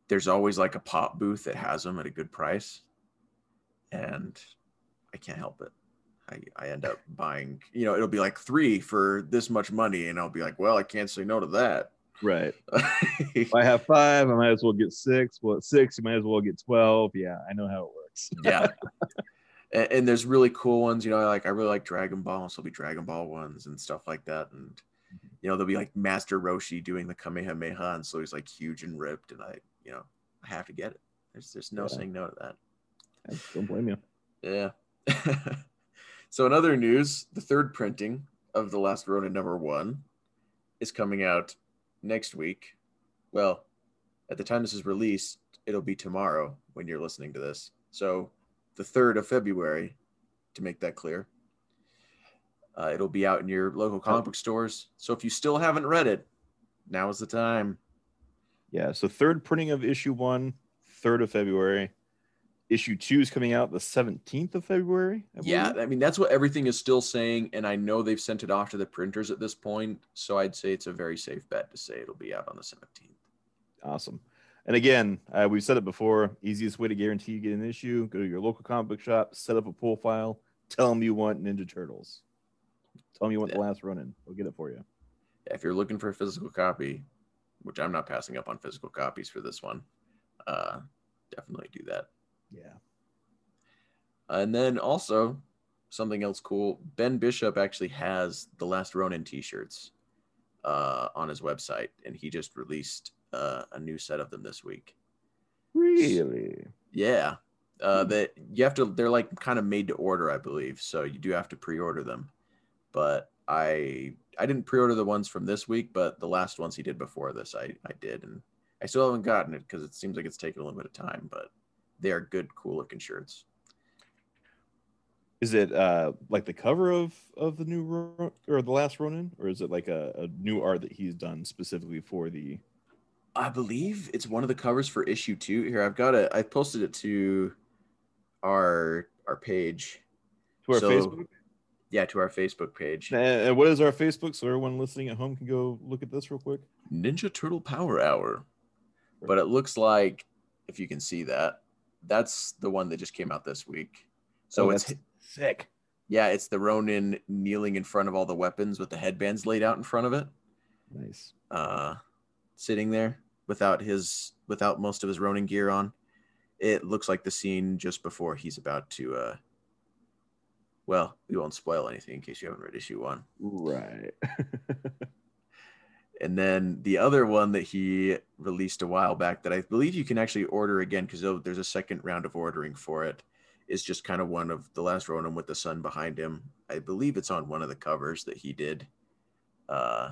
there's always like a pop booth that has them at a good price, and I can't help it. I, I end up buying, you know, it'll be like three for this much money, and I'll be like, well, I can't say no to that. Right. [LAUGHS] If I have five, I might as well get six. Well, at six, you might as well get 12. Yeah, I know how it works. [LAUGHS] yeah. And, and there's really cool ones, you know, I like I really like Dragon Ball, so there'll be Dragon Ball ones and stuff like that. And you know, there'll be like Master Roshi doing the Kamehameha, and so he's like huge and ripped, and I, you know, I have to get it. There's there's no Yeah. saying no to that. I don't blame you. Yeah. [LAUGHS] so in other news, the third printing of the Last Ronin number one is coming out next week. Well, at the time this is released, it'll be tomorrow when you're listening to this. So the third of February, to make that clear. Uh, it'll be out in your local comic book stores. So if you still haven't read it, now is the time. Yeah. So, third printing of issue one, 3rd of February. Issue two is coming out the 17th of February. I Yeah. I mean that's what everything is still saying, and I know they've sent it off to the printers at this point, so I'd say it's a very safe bet to say it'll be out on the 17th. Awesome. And again, uh, we've said it before easiest way to guarantee you get an issue go to your local comic book shop, set up a pull file, tell them you want Ninja Turtles. Tell them you want the Last Ronin. They'll get it for you. If you're looking for a physical copy, which I'm not passing up on physical copies for this one, uh, definitely do that. Yeah. And then also something else cool. Ben Bishop actually has the Last Ronin T-shirts. uh, on his website, and he just released uh, a new set of them this week. Really? Yeah, uh, that you have to. They're like kind of made to order, I believe. So you do have to pre-order them. But I I didn't pre-order the ones from this week, but the last ones he did before this, I I did, and I still haven't gotten it because it seems like it's taking a little bit of time. But they are good, cool looking shirts. Is it uh like the cover of of the new Ro- or the last Ronin, or is it like a, a new art that he's done specifically for the? I believe it's one of the covers for issue two. Here, I've got it. I posted it to our our page. To our So- Facebook. Yeah, to our Facebook page. And, and what is our Facebook? So everyone listening at home can go look at this real quick. Ninja Turtle Power Hour. But it looks like if you can see that, that's the one that just came out this week. So Oh, it's sick. yeah, it's the Ronin kneeling in front of all the weapons with the headbands laid out in front of it. Nice. uh, sitting there without his without most of his Ronin gear on. It looks like the scene just before he's about to. Uh, well, we won't spoil anything in case you haven't read issue one. Right. [LAUGHS] And then the other one that he released a while back that I believe you can actually order again because there's a second round of ordering for it. Is just kind of one of the last Ronin with the sun behind him. I believe it's on one of the covers that he did. Uh,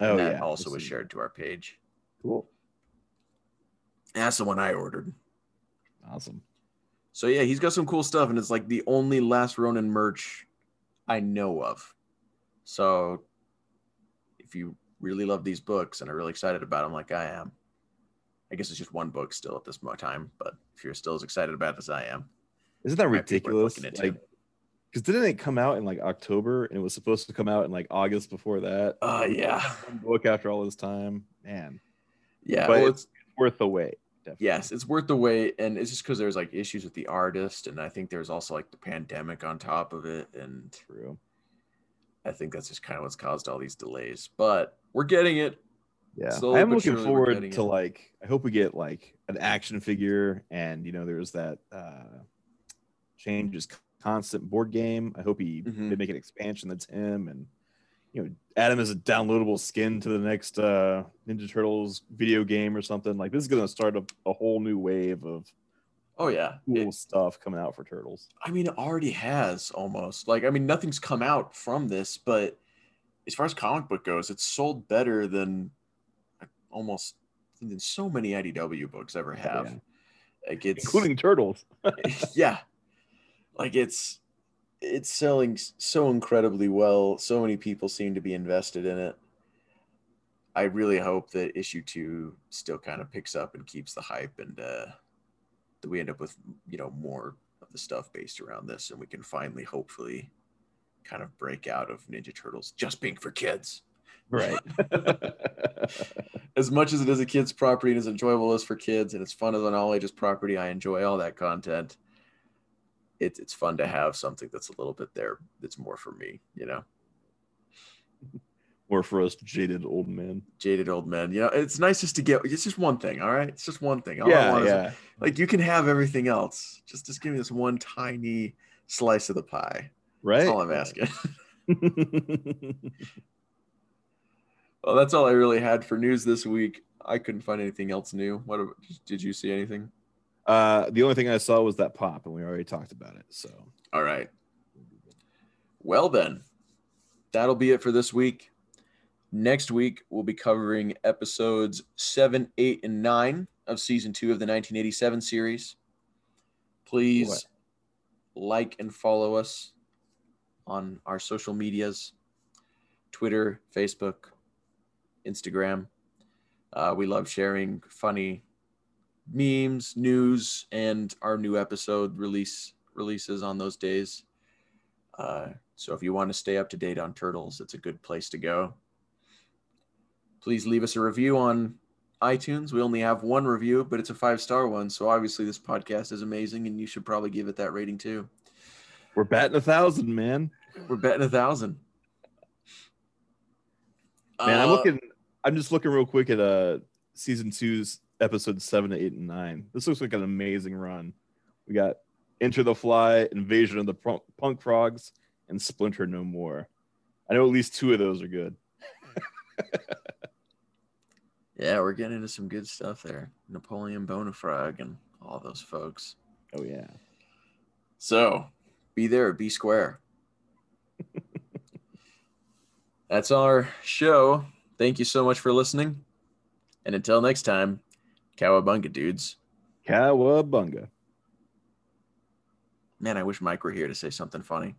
oh and that yeah. also was shared to our page. Cool. And that's the one I ordered. Awesome. So yeah, he's got some cool stuff, and it's like the only Last Ronin merch I know of. So if you really love these books and are really excited about them, like I am, I guess it's just one book still at this time. But if you're still as excited about it as I am, Isn't that might be worth ridiculous? Like, because didn't it come out in like October and it was supposed to come out in like August before that? uh, yeah, book after all this time, man, yeah, But well, it's worth the wait. Definitely. yes, it's worth the wait, and it's just because there's like issues with the artist, and I think there's also like the pandemic on top of it, and true. I think that's just kind of what's caused all these delays. But we're getting it. Yeah, Slowly I'm looking forward to it. like. I hope we get like an action figure, and you know, there's that uh changes constant board game. I hope he Mhm. they make an expansion that's him, and you know, Adam is a downloadable skin to the next uh Ninja Turtles video game or something. Like this is gonna start a, a whole new wave of Oh yeah, cool It- stuff coming out for Turtles. I mean, it already has almost. Like, I mean, nothing's come out from this, but as far as comic book goes, it's sold better than almost than so many IDW books ever have. yeah. Like it's including Turtles. [LAUGHS] [LAUGHS] yeah, like it's it's selling so incredibly well. So many people seem to be invested in it. I really hope that issue two still kind of picks up and keeps the hype, and uh, that we end up with you know more of the stuff based around this, and we can finally, hopefully, kind of break out of Ninja Turtles just being for kids. right. [LAUGHS] As much as it is a kid's property and as enjoyable as for kids, and it's fun as an all ages property, I enjoy all that content. It's it's fun to have something that's a little bit there that's more for me, you know. More for us jaded old men. Jaded old men, you know. It's nice just to get. It's just one thing, all right. It's just one thing. All I yeah, is- yeah. like you can have everything else. Just just give me this one tiny slice of the pie. Right. That's all I'm asking. [LAUGHS] [LAUGHS] well, that's all I really had for news this week. I couldn't find anything else new. What did you see anything? uh, the only thing I saw was that pop, and we already talked about it. So All right. Well then, that'll be it for this week. Next week we'll be covering episodes 7, 8 and 9 of season 2 of the 1987 series. Please What? like and follow us on our social medias Twitter, Facebook, Instagram. Uh, we love sharing funny memes, news, and our new episode release releases on those days. Uh, so if you want to stay up to date on turtles, it's a good place to go. Please leave us a review on iTunes. We only have one review, but it's a five star one. So obviously this podcast is amazing, and you should probably give it that rating too. We're batting a thousand, man. We're betting a thousand. Man, I'm Uh, looking. I'm just looking real quick at uh season two's episodes seven, eight, and nine. This looks like an amazing run. We got Enter the Fly, Invasion of the Punk, Punk Frogs, and Splinter No More. I know at least two of those are good. [LAUGHS] yeah, we're getting into some good stuff there. Napoleon Bonafrog and all those folks. Oh yeah. So be there, be square. [LAUGHS] That's our show. Thank you so much for listening. And until next time, cowabunga, dudes. Cowabunga. Man, I wish Mike were here to say something funny.